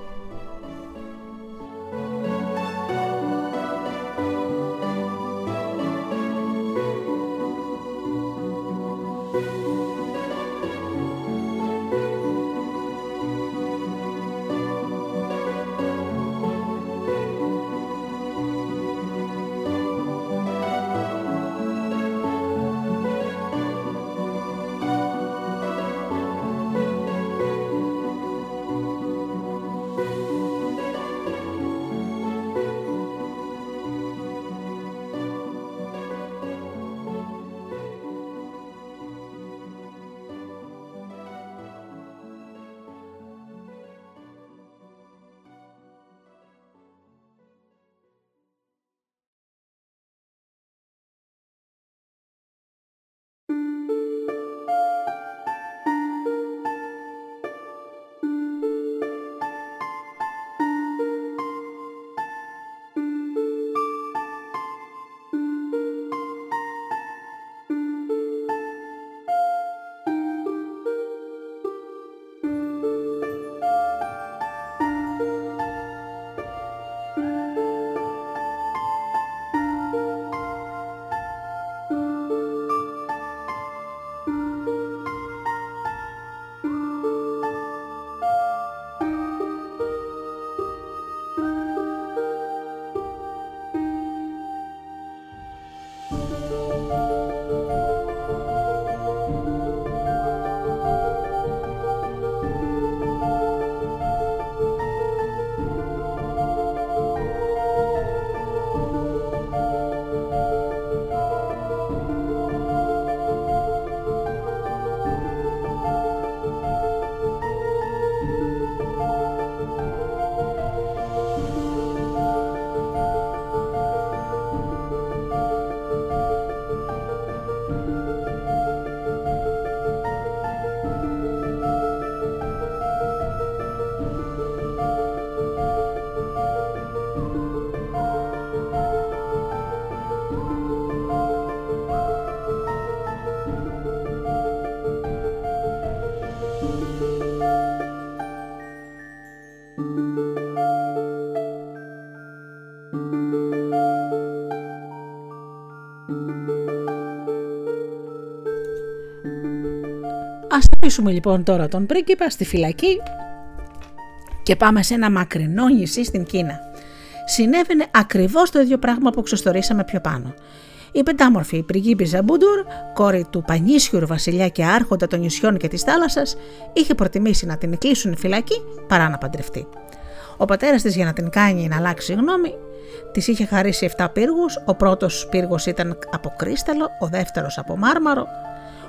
Αφήσουμε λοιπόν τώρα τον πρίγκιπα στη φυλακή και πάμε σε ένα μακρινό νησί στην Κίνα. Συνέβαινε ακριβώς το ίδιο πράγμα που ξεστορίσαμε πιο πάνω. Η πεντάμορφη πριγκίπιζα Μπούντουρ, κόρη του πανίσχυρου βασιλιά και άρχοντα των νησιών και της θάλασσας, είχε προτιμήσει να την κλείσουν φυλακή παρά να παντρευτεί. Ο πατέρας της, για να την κάνει να αλλάξει γνώμη, της είχε χαρίσει 7 πύργους. Ο πρώτος πύργος ήταν από κρίσταλο, ο δεύτερος από μάρμαρο,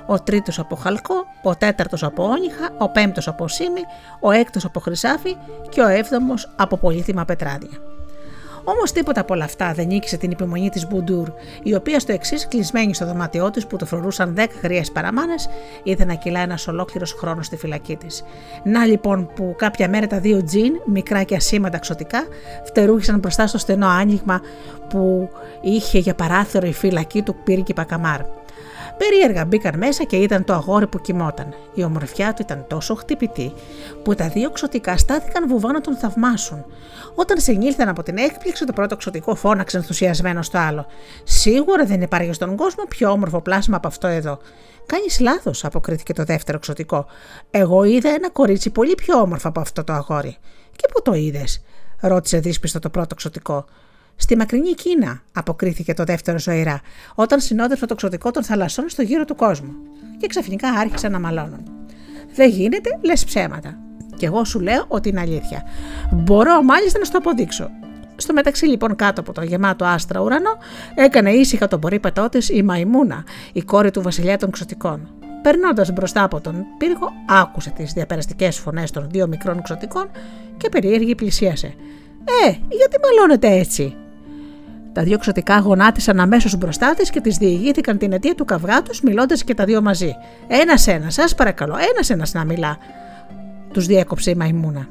ο τρίτος από χαλκό, ο τέταρτος από όνυχα, ο πέμπτος από σήμη, ο έκτος από χρυσάφι και ο έβδομος από πολύτιμα πετράδια. Όμως τίποτα από όλα αυτά δεν νίκησε την υπομονή της Μπουντούρ, η οποία στο εξής, κλεισμένη στο δωμάτιό της που το φρουρούσαν δέκα γριέ παραμάνες, είδε να κυλά ένας ολόκληρος χρόνος στη φυλακή της. Να λοιπόν που κάποια μέρα τα δύο τζιν, μικρά και ασήμαντα ξωτικά, φτερούχησαν μπροστά στο στενό άνοιγμα που είχε για παράθυρο η φυλακή του πύργη Καμάρ. Περίεργα μπήκαν μέσα και είδαν το αγόρι που κοιμόταν. Η ομορφιά του ήταν τόσο χτυπητή που τα δύο ξωτικά στάθηκαν βουβά να τον θαυμάσουν. Όταν συνήλθαν από την έκπληξη, το πρώτο ξωτικό φώναξε ενθουσιασμένο στο άλλο. Σίγουρα δεν υπάρχει στον κόσμο πιο όμορφο πλάσμα από αυτό εδώ. Κάνεις λάθος, αποκρίθηκε το δεύτερο ξωτικό. Εγώ είδα ένα κορίτσι πολύ πιο όμορφο από αυτό το αγόρι. Και πού το είδες, ρώτησε δύσπιστο το πρώτο ξωτικό. Στη μακρινή Κίνα, αποκρίθηκε το δεύτερο ζωηρά, όταν συνόδευσε το ξωτικό των θαλασσών στο γύρο του κόσμου. Και ξαφνικά άρχισαν να μαλώνουν. Δεν γίνεται, λες ψέματα. Και εγώ σου λέω ότι είναι αλήθεια. Μπορώ μάλιστα να σου το αποδείξω. Στο μεταξύ λοιπόν κάτω από το γεμάτο άστρα ουρανό έκανε ήσυχα τον πορύπατό της η Μαϊμούνα, η κόρη του βασιλιά των ξωτικών. Περνώντας μπροστά από τον πύργο, άκουσε τις διαπεραστικές φωνές των δύο μικρών ξωτικών και περίεργη πλησίασε. Ε, γιατί μαλώνετε έτσι, τα δύο ξωτικά γονάτισαν αμέσω μπροστά της και τη διηγήθηκαν την αιτία του καυγά τους, μιλώντας και τα δύο μαζί. Ένα-ένα, σας παρακαλώ, ένα-ένα να μιλά. Τους διέκοψε η μαϊμούνα.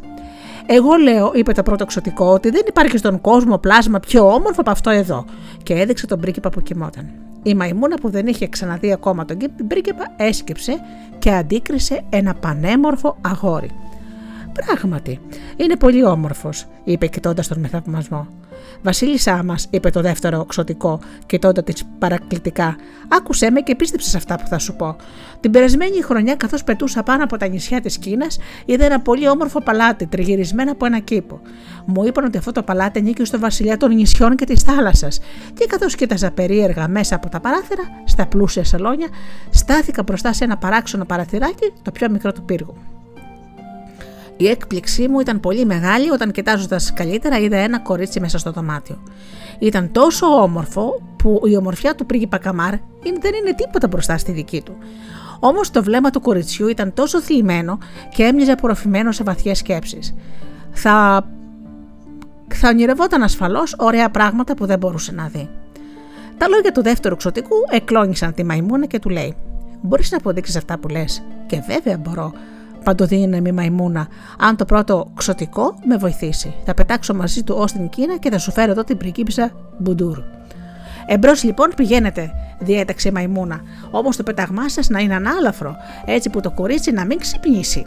Εγώ λέω, είπε το πρώτο ξωτικό, ότι δεν υπάρχει στον κόσμο πλάσμα πιο όμορφο από αυτό εδώ. Και έδειξε τον πρίγκιπα που κοιμόταν. Η μαϊμούνα που δεν είχε ξαναδεί ακόμα τον πρίγκιπα έσκυψε και αντίκρισε ένα πανέμορφο αγόρι. Πράγματι, είναι πολύ όμορφος, είπε κοιτώντας τον με θαυμασμό. Βασίλισσά μας, είπε το δεύτερο ξωτικό, κοιτώντα τη παρακλητικά, άκουσέ με και πίστεψε σε αυτά που θα σου πω. Την περασμένη χρονιά, καθώς πετούσα πάνω από τα νησιά της Κίνας, είδα ένα πολύ όμορφο παλάτι τριγυρισμένο από ένα κήπο. Μου είπαν ότι αυτό το παλάτι ανήκει στο βασιλιά των νησιών και της θάλασσας, και καθώς κοίταζα περίεργα μέσα από τα παράθυρα, στα πλούσια σαλόνια, στάθηκα μπροστά σε ένα παράξενο παραθυράκι, το πιο μικρό του πύργου. Η έκπληξή μου ήταν πολύ μεγάλη όταν κοιτάζοντας καλύτερα είδα ένα κορίτσι μέσα στο δωμάτιο. Ήταν τόσο όμορφο που η ομορφιά του πρίγκιπα Καμάρ δεν είναι τίποτα μπροστά στη δική του. Όμως το βλέμμα του κοριτσιού ήταν τόσο θλιμμένο και έμοιαζε απορροφημένο σε βαθιές σκέψεις. Θα. θα ονειρευόταν ασφαλώς ωραία πράγματα που δεν μπορούσε να δει. Τα λόγια του δεύτερου ξωτικού εκλώνησαν τη μαϊμούνα και του λέει: Μπορείς να αποδείξεις αυτά που λες. Και βέβαια μπορώ, παντοδύναμη μαϊμούνα, αν το πρώτο ξωτικό με βοηθήσει. Θα πετάξω μαζί του ως την Κίνα και θα σου φέρω εδώ την πριγκίπισσα Μπουντούρ. Εμπρός λοιπόν πηγαίνετε, διέταξε η μαϊμούνα, όμως το πεταγμά σας να είναι ανάλαφρο, έτσι που το κορίτσι να μην ξυπνήσει.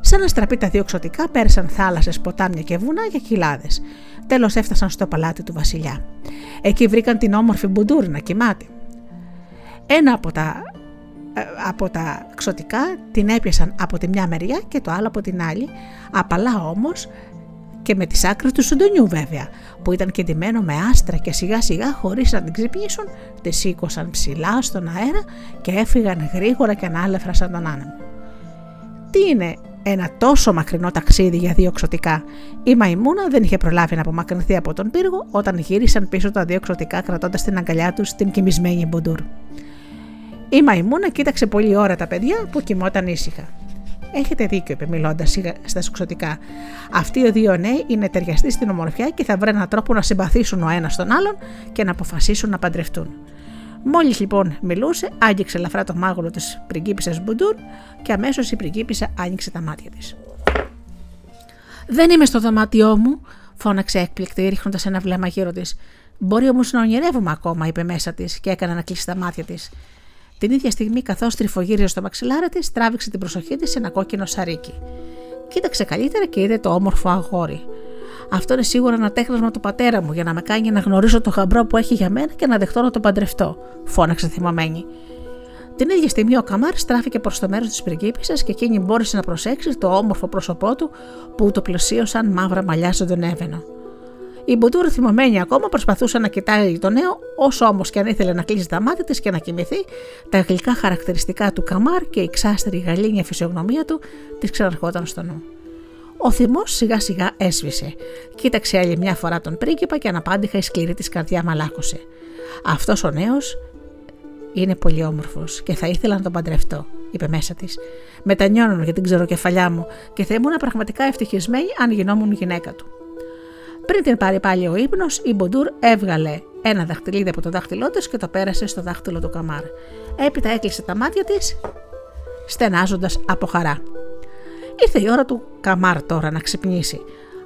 Σαν να στραπεί τα δύο ξωτικά, πέρασαν θάλασσες, ποτάμια και βουνά για κοιλάδε. Τέλος έφτασαν στο παλάτι του Βασιλιά. Εκεί βρήκαν την όμορφη Μπουντούρ να κοιμάται. Ένα από τα ε, από τα ξωτικά την έπιασαν από τη μια μεριά και το άλλο από την άλλη, απαλά όμως και με τις άκρες του σουντονιού βέβαια, που ήταν κεντυμένο με άστρα και σιγά σιγά χωρίς να την ξυπνήσουν, τη σήκωσαν ψηλά στον αέρα και έφυγαν γρήγορα και ανάλεφρα σαν τον άνεμο. Τι είναι ένα τόσο μακρινό ταξίδι για δύο ξωτικά; Η μαϊμούνα δεν είχε προλάβει να απομακρυνθεί από τον πύργο όταν γύρισαν πίσω τα δύο ξωτικά κρατώντας την αγκαλιά τους την κοιμισμένη μπουντούρ. Η μαϊμούνα κοίταξε πολλή ώρα τα παιδιά που κοιμόταν ήσυχα. Έχετε δίκιο, είπε μιλώντας στα σουξωτικά. Αυτοί οι δύο νέοι είναι ταιριαστοί στην ομορφιά και θα βρουν έναν τρόπο να συμπαθήσουν ο ένας τον άλλον και να αποφασίσουν να παντρευτούν. Μόλις λοιπόν μιλούσε, άγγιξε ελαφρά το μάγουλο της πριγκίπισσας Μπουντούρ και αμέσως η πριγκίπισσα άνοιξε τα μάτια της. Δεν είμαι στο δωμάτιό μου, φώναξε έκπληκτη, ρίχνοντας ένα βλέμμα γύρω της. Μπορεί όμως να ονειρεύομαι ακόμα, είπε μέσα της και έκανε να κλείσει τα μάτια της. Την ίδια στιγμή, καθώς τριφογύριζε στο μαξιλάρι της, τράβηξε την προσοχή της σε ένα κόκκινο σαρίκι. Κοίταξε καλύτερα και είδε το όμορφο αγόρι. Αυτό είναι σίγουρα ένα τέχνασμα του πατέρα μου για να με κάνει να γνωρίσω το γαμπρό που έχει για μένα και να δεχτώ να το παντρευτώ, φώναξε θυμωμένη. Την ίδια στιγμή ο Καμάρ στράφηκε προς το μέρος της πριγκίπισσας και εκείνη μπόρεσε να προσέξει το όμορφο πρόσωπό του που το πλαισίωσαν μαύρα μαλλιά στον έβαινο. Η Μποντούρ, θυμωμένη ακόμα, προσπαθούσε να κοιτάει το νέο, όσο όμως και αν ήθελε να κλείσει τα μάτια της και να κοιμηθεί, τα γλυκά χαρακτηριστικά του Καμάρ και η ξάστερη γαλήνια φυσιογνωμία του της ξαναρχόταν στο νου. Ο θυμός σιγά σιγά έσβησε. Κοίταξε άλλη μια φορά τον πρίγκιπα και αναπάντηχα η σκληρή της καρδιά μαλάκωσε. Αυτός ο νέος είναι πολύ όμορφος και θα ήθελα να τον παντρευτώ, είπε μέσα της. Μετανιώνω για την ξεροκεφαλιά μου και θα ήμουν πραγματικά ευτυχισμένη αν γινόμουν γυναίκα του. Πριν την πάρει πάλι ο ύπνος, η Μποντούρ έβγαλε ένα δαχτυλίδι από το δάχτυλό της και το πέρασε στο δάχτυλο του Καμάρ. Έπειτα έκλεισε τα μάτια της, στενάζοντας από χαρά. Ήρθε η ώρα του Καμάρ τώρα να ξυπνήσει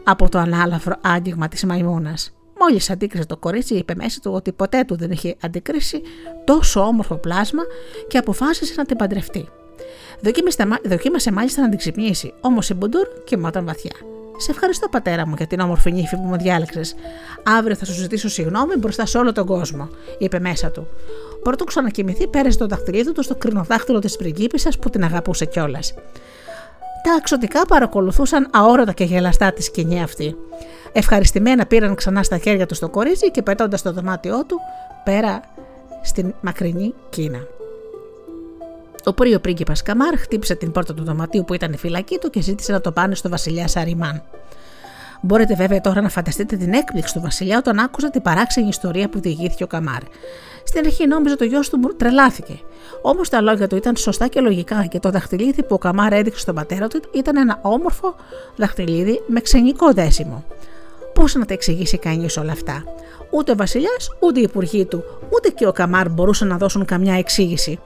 από το ανάλαφρο άγγιγμα της μαϊμούνας. Μόλις αντίκρισε το κορίτσι, είπε μέσα του ότι ποτέ του δεν είχε αντικρίσει τόσο όμορφο πλάσμα και αποφάσισε να την παντρευτεί. Δοκίμασε μάλιστα να την ξυπνήσει, όμως η Μποντούρ κοιμόταν βαθιά. Σε ευχαριστώ, πατέρα μου, για την όμορφη νύφη που μου διάλεξες. Αύριο θα σου ζητήσω συγγνώμη μπροστά σε όλο τον κόσμο, είπε μέσα του. Πρωτού ξανακοιμηθεί, πέρασε το δαχτυλίδι του στο κρινοδάχτυλο της πριγκίπισσας που την αγαπούσε κιόλας. Τα αξωτικά παρακολουθούσαν αόρατα και γελαστά τη σκηνή αυτή. Ευχαριστημένα πήραν ξανά στα χέρια τους το κορίτσι και πετώντας το δωμάτιό του πέρα στην μακρινή Κίνα. Ο πρίο πρίγκιπας Καμάρ χτύπησε την πόρτα του δωματίου που ήταν η φυλακή του και ζήτησε να το πάνε στο βασιλιά Σαριμάν. Μπορείτε βέβαια τώρα να φανταστείτε την έκπληξη του βασιλιά όταν άκουσα την παράξενη ιστορία που διηγήθηκε ο Καμάρ. Στην αρχή νόμιζε το γιος του τρελάθηκε. Όμως τα λόγια του ήταν σωστά και λογικά και το δαχτυλίδι που ο Καμάρ έδειξε στον πατέρα του ήταν ένα όμορφο δαχτυλίδι με ξενικό δέσιμο. Πώς να τα εξηγήσει κανείς όλα αυτά; Ούτε ο Βασιλιάς, ούτε οι υπουργοί του, ούτε και ο Καμάρ μπορούσαν να δώσουν καμιά εξήγηση.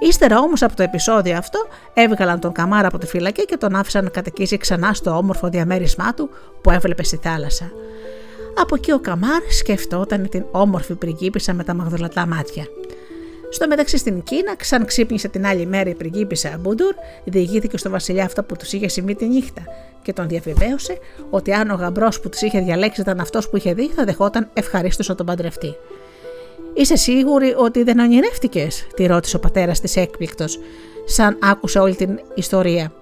Ύστερα όμως από το επεισόδιο αυτό, έβγαλαν τον Καμάρ από τη φυλακή και τον άφησαν να κατοικήσει ξανά στο όμορφο διαμέρισμά του που έβλεπε στη θάλασσα. Από εκεί ο Καμάρ σκεφτόταν την όμορφη πριγκίπισσα με τα μαγδολατά μάτια. Στο μεταξύ στην Κίνα, ξαν ξύπνησε την άλλη μέρα η πριγκίπισσα Μπούντουρ, διηγήθηκε στο βασιλιά αυτό που τους είχε συμβεί τη νύχτα και τον διαβεβαίωσε ότι αν ο γαμπρός που τους είχε διαλέξει ήταν αυτός που είχε δει, θα δεχόταν ευχαρίστως να τον παντρευτεί. Είσαι σίγουρη ότι δεν ονειρεύτηκες, τη ρώτησε ο πατέρας της έκπληκτος, σαν άκουσε όλη την ιστορία.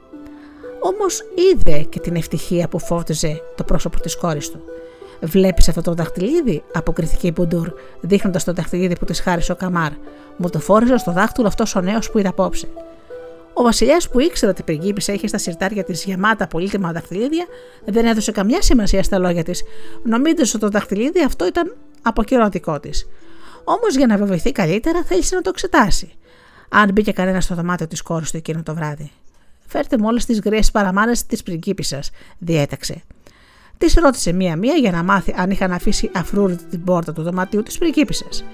Όμως είδε και την ευτυχία που φώτιζε το πρόσωπο της κόρης του. Βλέπεις αυτό το δαχτυλίδι, αποκριθήκε η Μπουντούρ, δείχνοντας το δαχτυλίδι που της χάρισε ο Καμάρ. Μου το φόριζες στο δάχτυλο αυτός ο νέος που είδα απόψε. Ο βασιλιάς που ήξερε ότι η πριγκίπισσα είχε στα σιρτάρια της γεμάτα πολύτιμα δαχτυλίδια, δεν έδωσε καμιά σημασία στα λόγια της, νομίζοντας ότι το δαχτυλίδι αυτό ήταν αποκυρωτικό της. Όμως για να βεβαιωθεί καλύτερα θέλησε να το εξετάσει. Αν μπήκε κανένας στο δωμάτιο της κόρης του εκείνο το βράδυ. Φέρτε μου όλε τις γριές παραμάνες της πριγκίπισσας, διέταξε. Της ρώτησε μία-μία για να μάθει αν είχαν αφήσει αφρούρητη την πόρτα του δωματίου της πριγκίπισσας.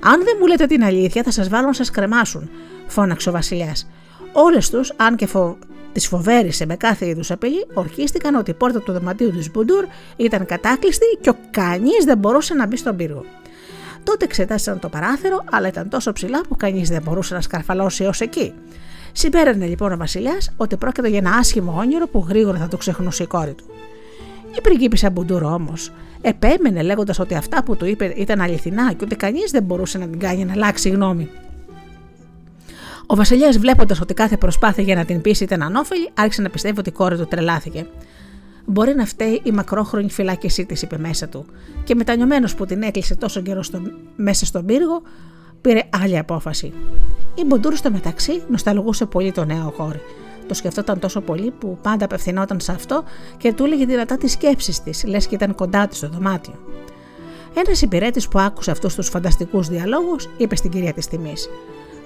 Αν δεν μου λέτε την αλήθεια, θα σας βάλω να σας κρεμάσουν, φώναξε ο Βασιλιάς. Όλες τους, αν και φο... τις φοβέρισε με κάθε είδους απειλή, ορκίστηκαν ότι η πόρτα του δωματίου του Μπουντούρ ήταν κατάκλειστη και ο κανείς δεν μπορούσε να μπει στον πύργο. Τότε εξετάσαν το παράθυρο, αλλά ήταν τόσο ψηλά που κανείς δεν μπορούσε να σκαρφαλώσει έως εκεί. Συμπέρανε λοιπόν ο Βασιλιάς ότι πρόκειται για ένα άσχημο όνειρο που γρήγορα θα το ξεχνούσε η κόρη του. Η πριγκίπισσα Μπουντούρο όμως επέμενε λέγοντας ότι αυτά που του είπε ήταν αληθινά και ότι κανείς δεν μπορούσε να την κάνει να αλλάξει γνώμη. Ο Βασιλιάς, βλέποντας ότι κάθε προσπάθεια για να την πείσει ήταν ανώφελη, άρχισε να πιστεύει ότι η κόρη του τρελάθηκε. Μπορεί να φταίει η μακρόχρονη φυλάκισή της, είπε μέσα του, και μετανιωμένος που την έκλεισε τόσο καιρό στο, μέσα στον πύργο, πήρε άλλη απόφαση. Η Μποντούρ στο μεταξύ νοσταλγούσε πολύ το νέο κόρη. Το σκεφτόταν τόσο πολύ που πάντα απευθυνόταν σε αυτό και του έλεγε δυνατά τις σκέψεις της, λες και ήταν κοντά της στο δωμάτιο. Ένας υπηρέτης που άκουσε αυτούς τους φανταστικούς διαλόγους είπε στην κυρία της τιμής: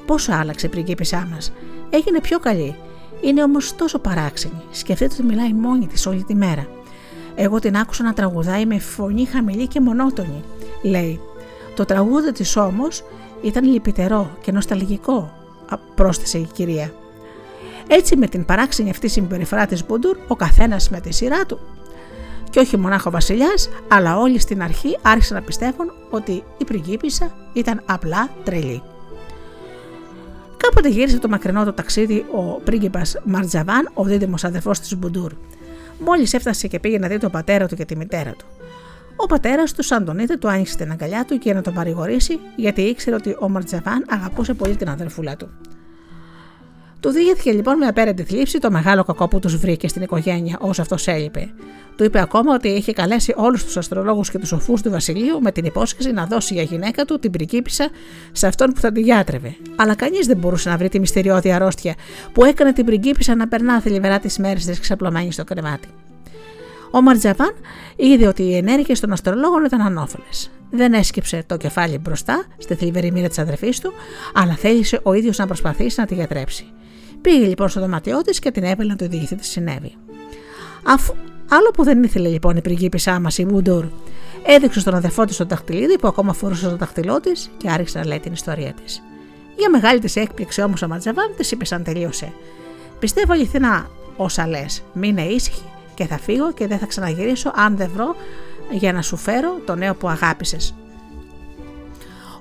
Πόσο άλλαξε η πριγκίπισά μας; Έγινε πιο καλή. Είναι όμως τόσο παράξενη. Σκεφτείτε ότι μιλάει μόνη της όλη τη μέρα. Εγώ την άκουσα να τραγουδάει με φωνή χαμηλή και μονότονη. Λέει. Το τραγούδι της όμως ήταν λυπητερό και νοσταλγικό, πρόσθεσε η κυρία. Έτσι με την παράξενη αυτή συμπεριφορά της Μπούντουρ, ο καθένας με τη σειρά του και όχι μονάχο βασιλιάς, αλλά όλοι στην αρχή άρχισαν να πιστεύουν ότι η πριγκίπισσα ήταν απλά τρελή. Κάποτε γύρισε το μακρινό το ταξίδι ο πρίγκιπας Μαρτζαβάν, ο δίδυμος αδερφός της Μπουντούρ. Μόλις έφτασε και πήγε να δει τον πατέρα του και τη μητέρα του. Ο πατέρας του, σαν τον είδε, του άνοιξε την αγκαλιά του και να τον παρηγορήσει, γιατί ήξερε ότι ο Μαρτζαβάν αγαπούσε πολύ την αδερφούλα του. Του διηγήθηκε λοιπόν με απέραντη θλίψη το μεγάλο κακό που τους βρήκε στην οικογένεια όσο αυτός έλειπε. Του είπε ακόμα ότι είχε καλέσει όλους τους αστρολόγους και τους σοφού του Βασιλείου με την υπόσχεση να δώσει για γυναίκα του την πριγκίπισσα σε αυτόν που θα τη γιάτρευε. Αλλά κανείς δεν μπορούσε να βρει τη μυστηριώδη αρρώστια που έκανε την πριγκίπισσα να περνά θλιβερά τι μέρε της ξαπλωμένη στο κρεβάτι. Ο Μαρτζαβάν είδε ότι οι ενέργειες των αστρολόγων ήταν ανώφελες. Δεν έσκυψε το κεφάλι μπροστά στη θλιβερή μοίρα της αδερφής του, αλλά θέλησε ο ίδιος να προσπαθήσει να τη γιατρέψει. Πήγε λοιπόν στο δωμάτιό της και την έβαλε να του διηγηθεί τι συνέβη. Αφού, άλλο που δεν ήθελε λοιπόν η πριγκίπισά μας η Μπουντούρ, έδειξε στον αδερφό της το δαχτυλίδι που ακόμα φορούσε το δαχτυλό της και άρχισε να λέει την ιστορία της. Για μεγάλη της έκπληξη όμως ο Ματζαβάν της είπε σαν τελείωσε. Πιστεύω αληθινά όσα λες. Μείνε ήσυχη και θα φύγω και δεν θα ξαναγυρίσω αν δεν βρω για να σου φέρω το νέο που αγάπησες.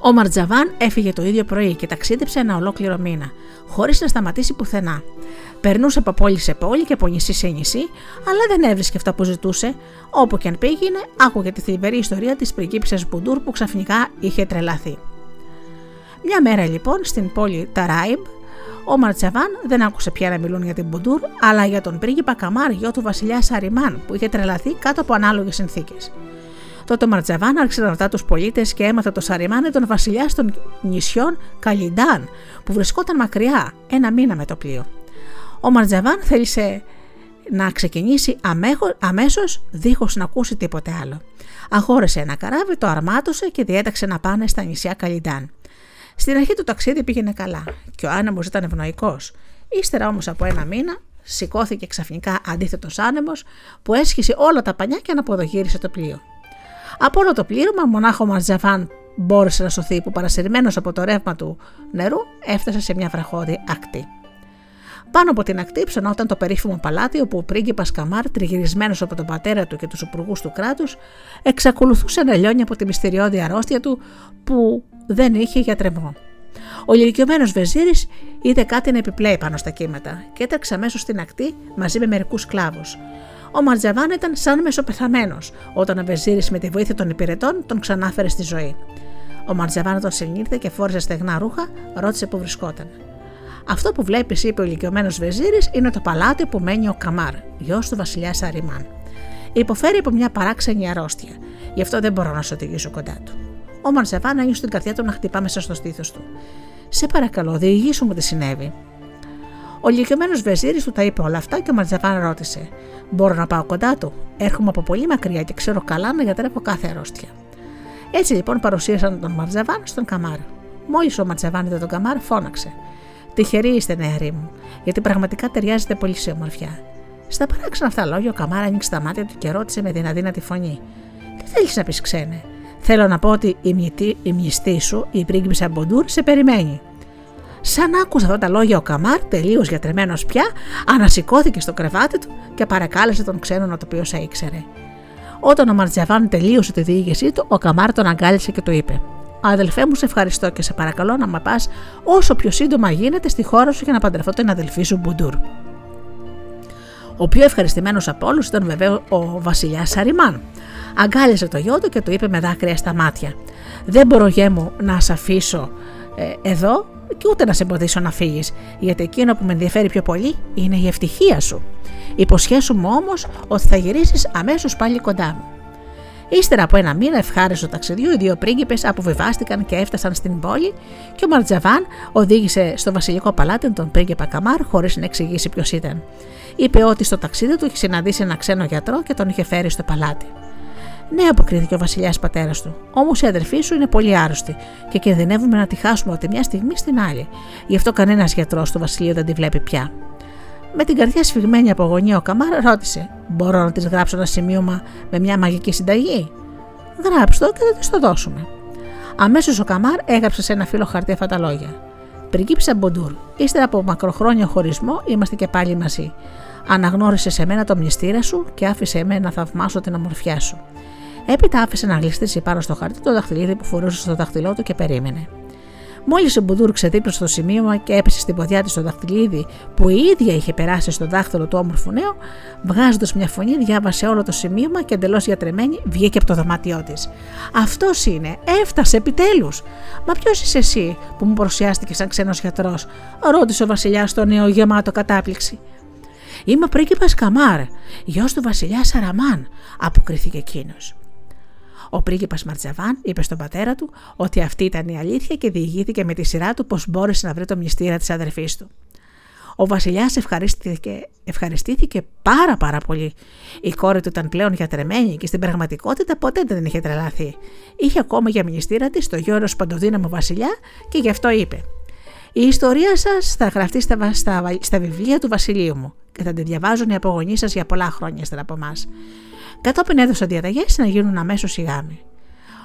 Ο Μαρτζαβάν έφυγε το ίδιο πρωί και ταξίδεψε ένα ολόκληρο μήνα, χωρίς να σταματήσει πουθενά. Περνούσε από πόλη σε πόλη και από νησί σε νησί, αλλά δεν έβρισκε αυτά που ζητούσε. Όπου και αν πήγαινε, άκουγε τη θλιβερή ιστορία της πριγκίπισσας Μπουντούρ που ξαφνικά είχε τρελαθεί. Μια μέρα λοιπόν στην πόλη Ταράιμπ, ο Μαρτσαβάν δεν άκουσε πια να μιλούν για την Μπουντούρ, αλλά για τον πρίγκιπα Καμάρ, γιο του βασιλιά Σαριμάν, που είχε τρελαθεί κάτω από ανάλογες συνθήκες. Τότε ο Μαρτζαβάν άρχισε να ρωτά τους πολίτες και έμαθε το Σαριμάν τον βασιλιά των νησιών Καλιντάν, που βρισκόταν μακριά, ένα μήνα με το πλοίο. Ο Μαρτζαβάν θέλησε να ξεκινήσει αμέσως δίχως να ακούσει τίποτε άλλο. Αγόρεσε ένα καράβι, το αρμάτωσε και διέταξε να πάνε στα νησιά Καλιντάν. Στην αρχή του ταξίδι πήγαινε καλά και ο άνεμος ήταν ευνοϊκός. Ύστερα όμως από ένα μήνα σηκώθηκε ξαφνικά αντίθετος άνεμος που έσχισε όλα τα πανιά και αναποδογύρισε το πλοίο. Από όλο το πλήρωμα, μονάχο Μαρτζαβάν μπόρεσε να σωθεί που παρασυρμένος από το ρεύμα του νερού έφτασε σε μια βραχώδη ακτή. Πάνω από την ακτή ψωνόταν το περίφημο παλάτι όπου ο πρίγκιπας Καμάρ, τριγυρισμένος από τον πατέρα του και τους υπουργούς του κράτους, εξακολουθούσε να λιώνει από τη μυστηριώδη αρρώστια του που δεν είχε γιατρεμό. Ο ηλικιωμένος Βεζίρης είδε κάτι να επιπλέει πάνω στα κύματα και έτρεξε αμέσως στην ακτή μαζί με μερικούς σκλάβους. Ο Μαρτζαβάν ήταν σαν μεσοπεθαμένος, όταν ο Βεζίρης με τη βοήθεια των υπηρετών τον ξανάφερε στη ζωή. Ο Μαρτζαβάν όταν συνήλθε και φόρησε στεγνά ρούχα, ρώτησε που βρισκόταν. Αυτό που βλέπεις, είπε ο ηλικιωμένος Βεζίρης, είναι το παλάτι που μένει ο Καμάρ, γιος του βασιλιά Σαριμάν. Υποφέρει από μια παράξενη αρρώστια, γι' αυτό δεν μπορώ να σου οδηγήσω κοντά του. Ο Μαρτζαβάν ένιωσε την καρδιά του να χτυπά μέσα στο στήθος του. Σε παρακαλώ, διηγήσου μου τι συνέβη. Ο ηλικιωμένο Βεζίρης του τα είπε όλα αυτά και ο Μαρτζαβάν ρώτησε: Μπορώ να πάω κοντά του; Έρχομαι από πολύ μακριά και ξέρω καλά να γιατρεύω κάθε αρρώστια. Έτσι λοιπόν παρουσίασαν τον Μαρτζαβάν στον Καμάρ. Μόλις ο Μαρτζαβάν είδε τον Καμάρ, φώναξε: Τυχεροί είστε, νεαροί μου, γιατί πραγματικά ταιριάζετε πολύ σε ομορφιά. Στα παράξενα αυτά λόγια, ο Καμάρ άνοιξε τα μάτια του και ρώτησε με δυνατή φωνή: Τι θέλεις να πεις, ξένε; Θέλω να πω ότι η, μυστή σου, η πρίγκιψα Μποντούρ, σε περιμένει. Σαν άκουσε αυτά τα λόγια ο Καμάρ, τελείως γιατρεμένος πια, ανασηκώθηκε στο κρεβάτι του και παρακάλεσε τον ξένο να το πει όσα ήξερε. Όταν ο Μαρτζαβάν τελείωσε τη διήγησή του, ο Καμάρ τον αγκάλισε και του είπε: Αδελφέ μου, σε ευχαριστώ και σε παρακαλώ να με πας όσο πιο σύντομα γίνεται στη χώρα σου για να παντρευτώ την αδελφή σου Μπουντούρ. Ο πιο ευχαριστημένος από όλους ήταν βεβαίω ο βασιλιάς Σαριμάν. Αγκάλισε το γιο του και του είπε με δάκρυα στα μάτια: Δεν μπορώ, γέ μου, να σε αφήσω ε, εδώ και ούτε να σε εμποδίσω να φύγεις, γιατί εκείνο που με ενδιαφέρει πιο πολύ είναι η ευτυχία σου. Υποσχέσου μου όμως ότι θα γυρίσεις αμέσως πάλι κοντά μου. Ύστερα από ένα μήνα ευχάριστο ταξιδιού, οι δύο πρίγκιπες αποβιβάστηκαν και έφτασαν στην πόλη και ο Μαρτζαβάν οδήγησε στο βασιλικό παλάτι τον πρίγκιπα Καμάρ χωρίς να εξηγήσει ποιος ήταν. Είπε ότι στο ταξίδι του είχε συναντήσει ένα ξένο γιατρό και τον είχε φέρει στο παλάτι. Ναι, αποκρίθηκε ο βασιλιάς πατέρας του. Όμως η αδερφή σου είναι πολύ άρρωστη και κινδυνεύουμε να τη χάσουμε από τη μια στιγμή στην άλλη. Γι' αυτό κανένας γιατρός του βασιλείου δεν τη βλέπει πια. Με την καρδιά σφιγμένη από αγωνία, ο Καμάρ ρώτησε: Μπορώ να της γράψω ένα σημείωμα με μια μαγική συνταγή; Γράψτε το και θα της το δώσουμε. Αμέσως ο Καμάρ έγραψε σε ένα φύλλο χαρτί αυτά τα λόγια. Πριγκίπισσα Μποντούρ, ύστερα από μακροχρόνιο χωρισμό είμαστε και πάλι μαζί. Αναγνώρισε σε μένα το μνηστήρα σου και άφησε εμένα να θαυμάσω την αμορφιά σου. Έπειτα άφησε να γλιστρήσει πάνω στο χαρτί το δαχτυλίδι που φορούσε στο δαχτυλό του και περίμενε. Μόλις ο Μπουδούρ ξεδίπνωσε στο σημείωμα και έπεσε στην ποδιά της το δαχτυλίδι που η ίδια είχε περάσει στο δάχτυλο του όμορφου νέου, βγάζοντας μια φωνή, διάβασε όλο το σημείωμα και εντελώς γιατρεμένη βγήκε από το δωμάτιό της. Αυτός είναι, έφτασε επιτέλους. Μα ποιος είσαι εσύ που μου παρουσιάστηκε σαν ξένος γιατρός, ρώτησε ο Βασιλιάς στο νέο γεμάτο κατάπληξη. Είμαι ο πρίγκιπας Καμάρ, γιος του Βασιλιά Σαραμάν, αποκρίθηκε εκείνος. Ο πρίγκιπας Μαρτζαβάν είπε στον πατέρα του ότι αυτή ήταν η αλήθεια και διηγήθηκε με τη σειρά του πως μπόρεσε να βρει το μυστήρα της αδερφής του. Ο βασιλιάς ευχαριστήθηκε, ευχαριστήθηκε πάρα πάρα πολύ. Η κόρη του ήταν πλέον γιατρεμένη και στην πραγματικότητα ποτέ δεν είχε τρελαθεί. Είχε ακόμα για μνηστήρα της το γιο παντοδύναμο βασιλιά και γι' αυτό είπε η ιστορία σας θα γραφτεί στα, στα, στα, βιβλία του βασιλείου μου και θα τη διαβάζουν οι απογονείς σας για πολλά χρόνια ύστερα από εμάς. Κατόπιν έδωσε διαταγές να γίνουν αμέσως οι γάμοι.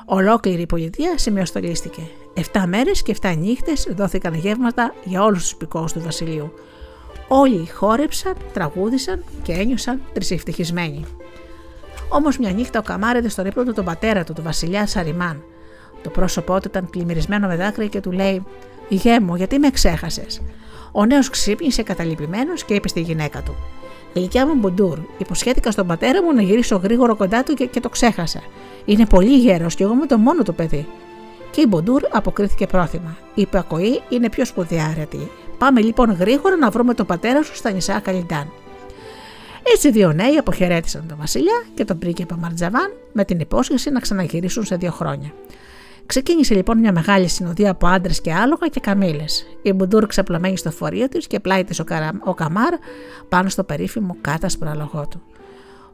Ολόκληρη η πολιτεία σημειοστολίστηκε. Εφτά μέρες και εφτά νύχτες δόθηκαν γεύματα για όλους τους πικόου του βασιλείου. Όλοι χόρεψαν, τραγούδισαν και ένιωσαν τρισευτυχισμένοι. Όμως μια νύχτα ο Καμάρεδε στον ύπνο του τον πατέρα του, τον βασιλιά Σαριμάν. Το πρόσωπό του ήταν πλημμυρισμένο με δάκρυα και του λέει: Γέμο, γιατί με ξέχασες; Ο νέος ξύπνησε καταλυπημένος και είπε στη γυναίκα του: Γλυκιά μου Μποντούρ, υποσχέθηκα στον πατέρα μου να γυρίσω γρήγορα κοντά του και, και το ξέχασα. Είναι πολύ γέρος και εγώ είμαι το μόνο του παιδί. Και η Μποντούρ αποκρίθηκε πρόθυμα. Η υπακοή είναι πιο σπουδαία αρετή. Πάμε λοιπόν γρήγορα να βρούμε τον πατέρα σου στα νησιά Καλιντάν. Έτσι οι δύο νέοι αποχαιρέτησαν τον Βασιλιά και τον πρίγκιπα Μαρτζαβάν με την υπόσχεση να ξαναγυρίσουν σε δύο χρόνια. Ξεκίνησε λοιπόν μια μεγάλη συνοδεία από άντρες και άλογα και καμίλε. Η Μπουντούρ ξαπλωμένη στο φορείο της και πλάι της ο, Καρα... ο Καμάρ πάνω στο περίφημο κάτασπρο αλογό του.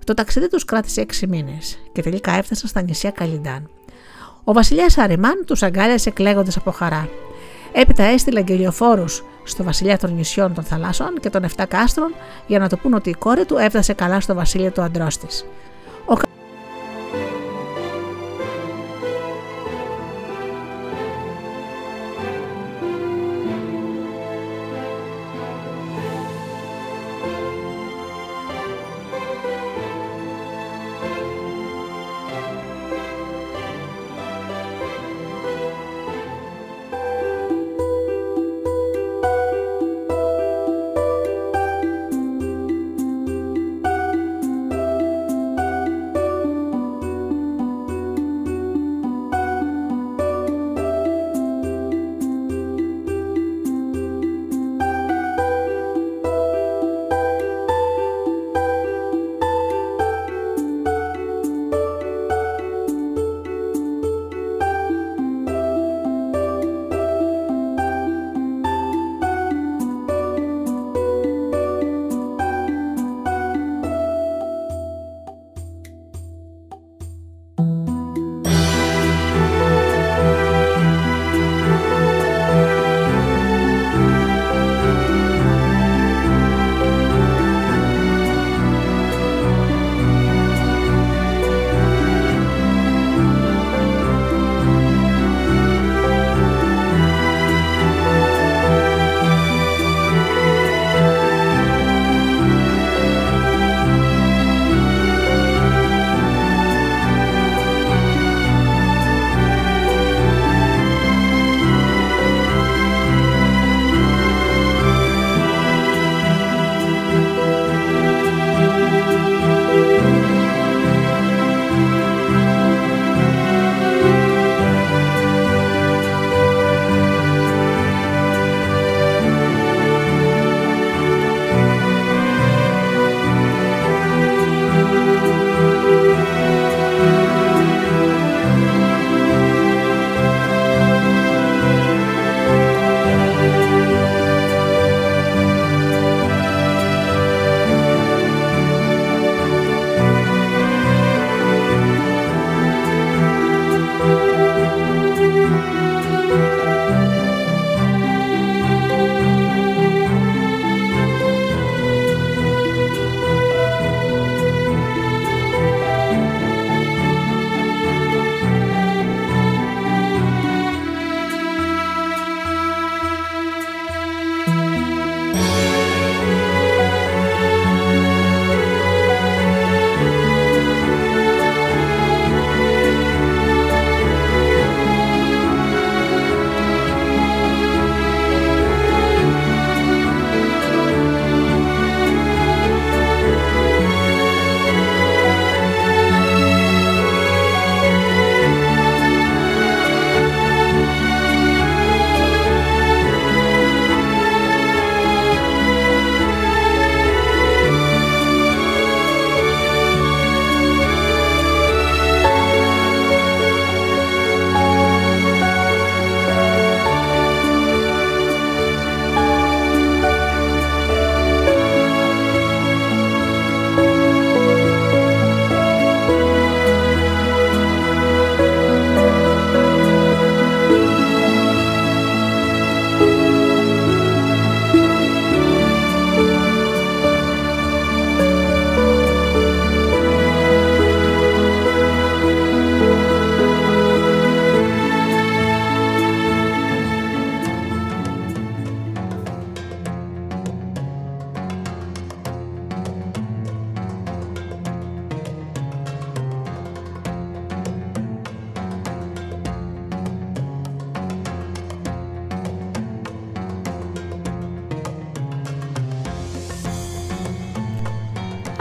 Το ταξίδι τους κράτησε έξι μήνες και τελικά έφτασαν στα νησιά Καλιντάν. Ο βασιλιάς Αριμάν τους αγκάλιασε κλαίγοντας από χαρά. Έπειτα έστειλε αγγελιοφόρους στο βασιλιά των νησιών των θαλάσσων και των 7 κάστρων για να το πούν ότι η κόρη του έφτασε καλά στο βασίλειο του αντρός της.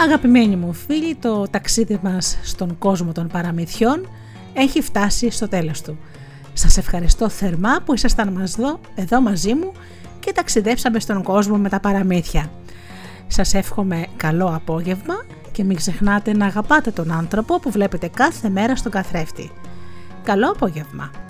Αγαπημένοι μου φίλοι, το ταξίδι μας στον κόσμο των παραμυθιών έχει φτάσει στο τέλος του. Σας ευχαριστώ θερμά που ήσασταν μας εδώ, εδώ μαζί μου και ταξιδέψαμε στον κόσμο με τα παραμύθια. Σας εύχομαι καλό απόγευμα και μην ξεχνάτε να αγαπάτε τον άνθρωπο που βλέπετε κάθε μέρα στον καθρέφτη. Καλό απόγευμα!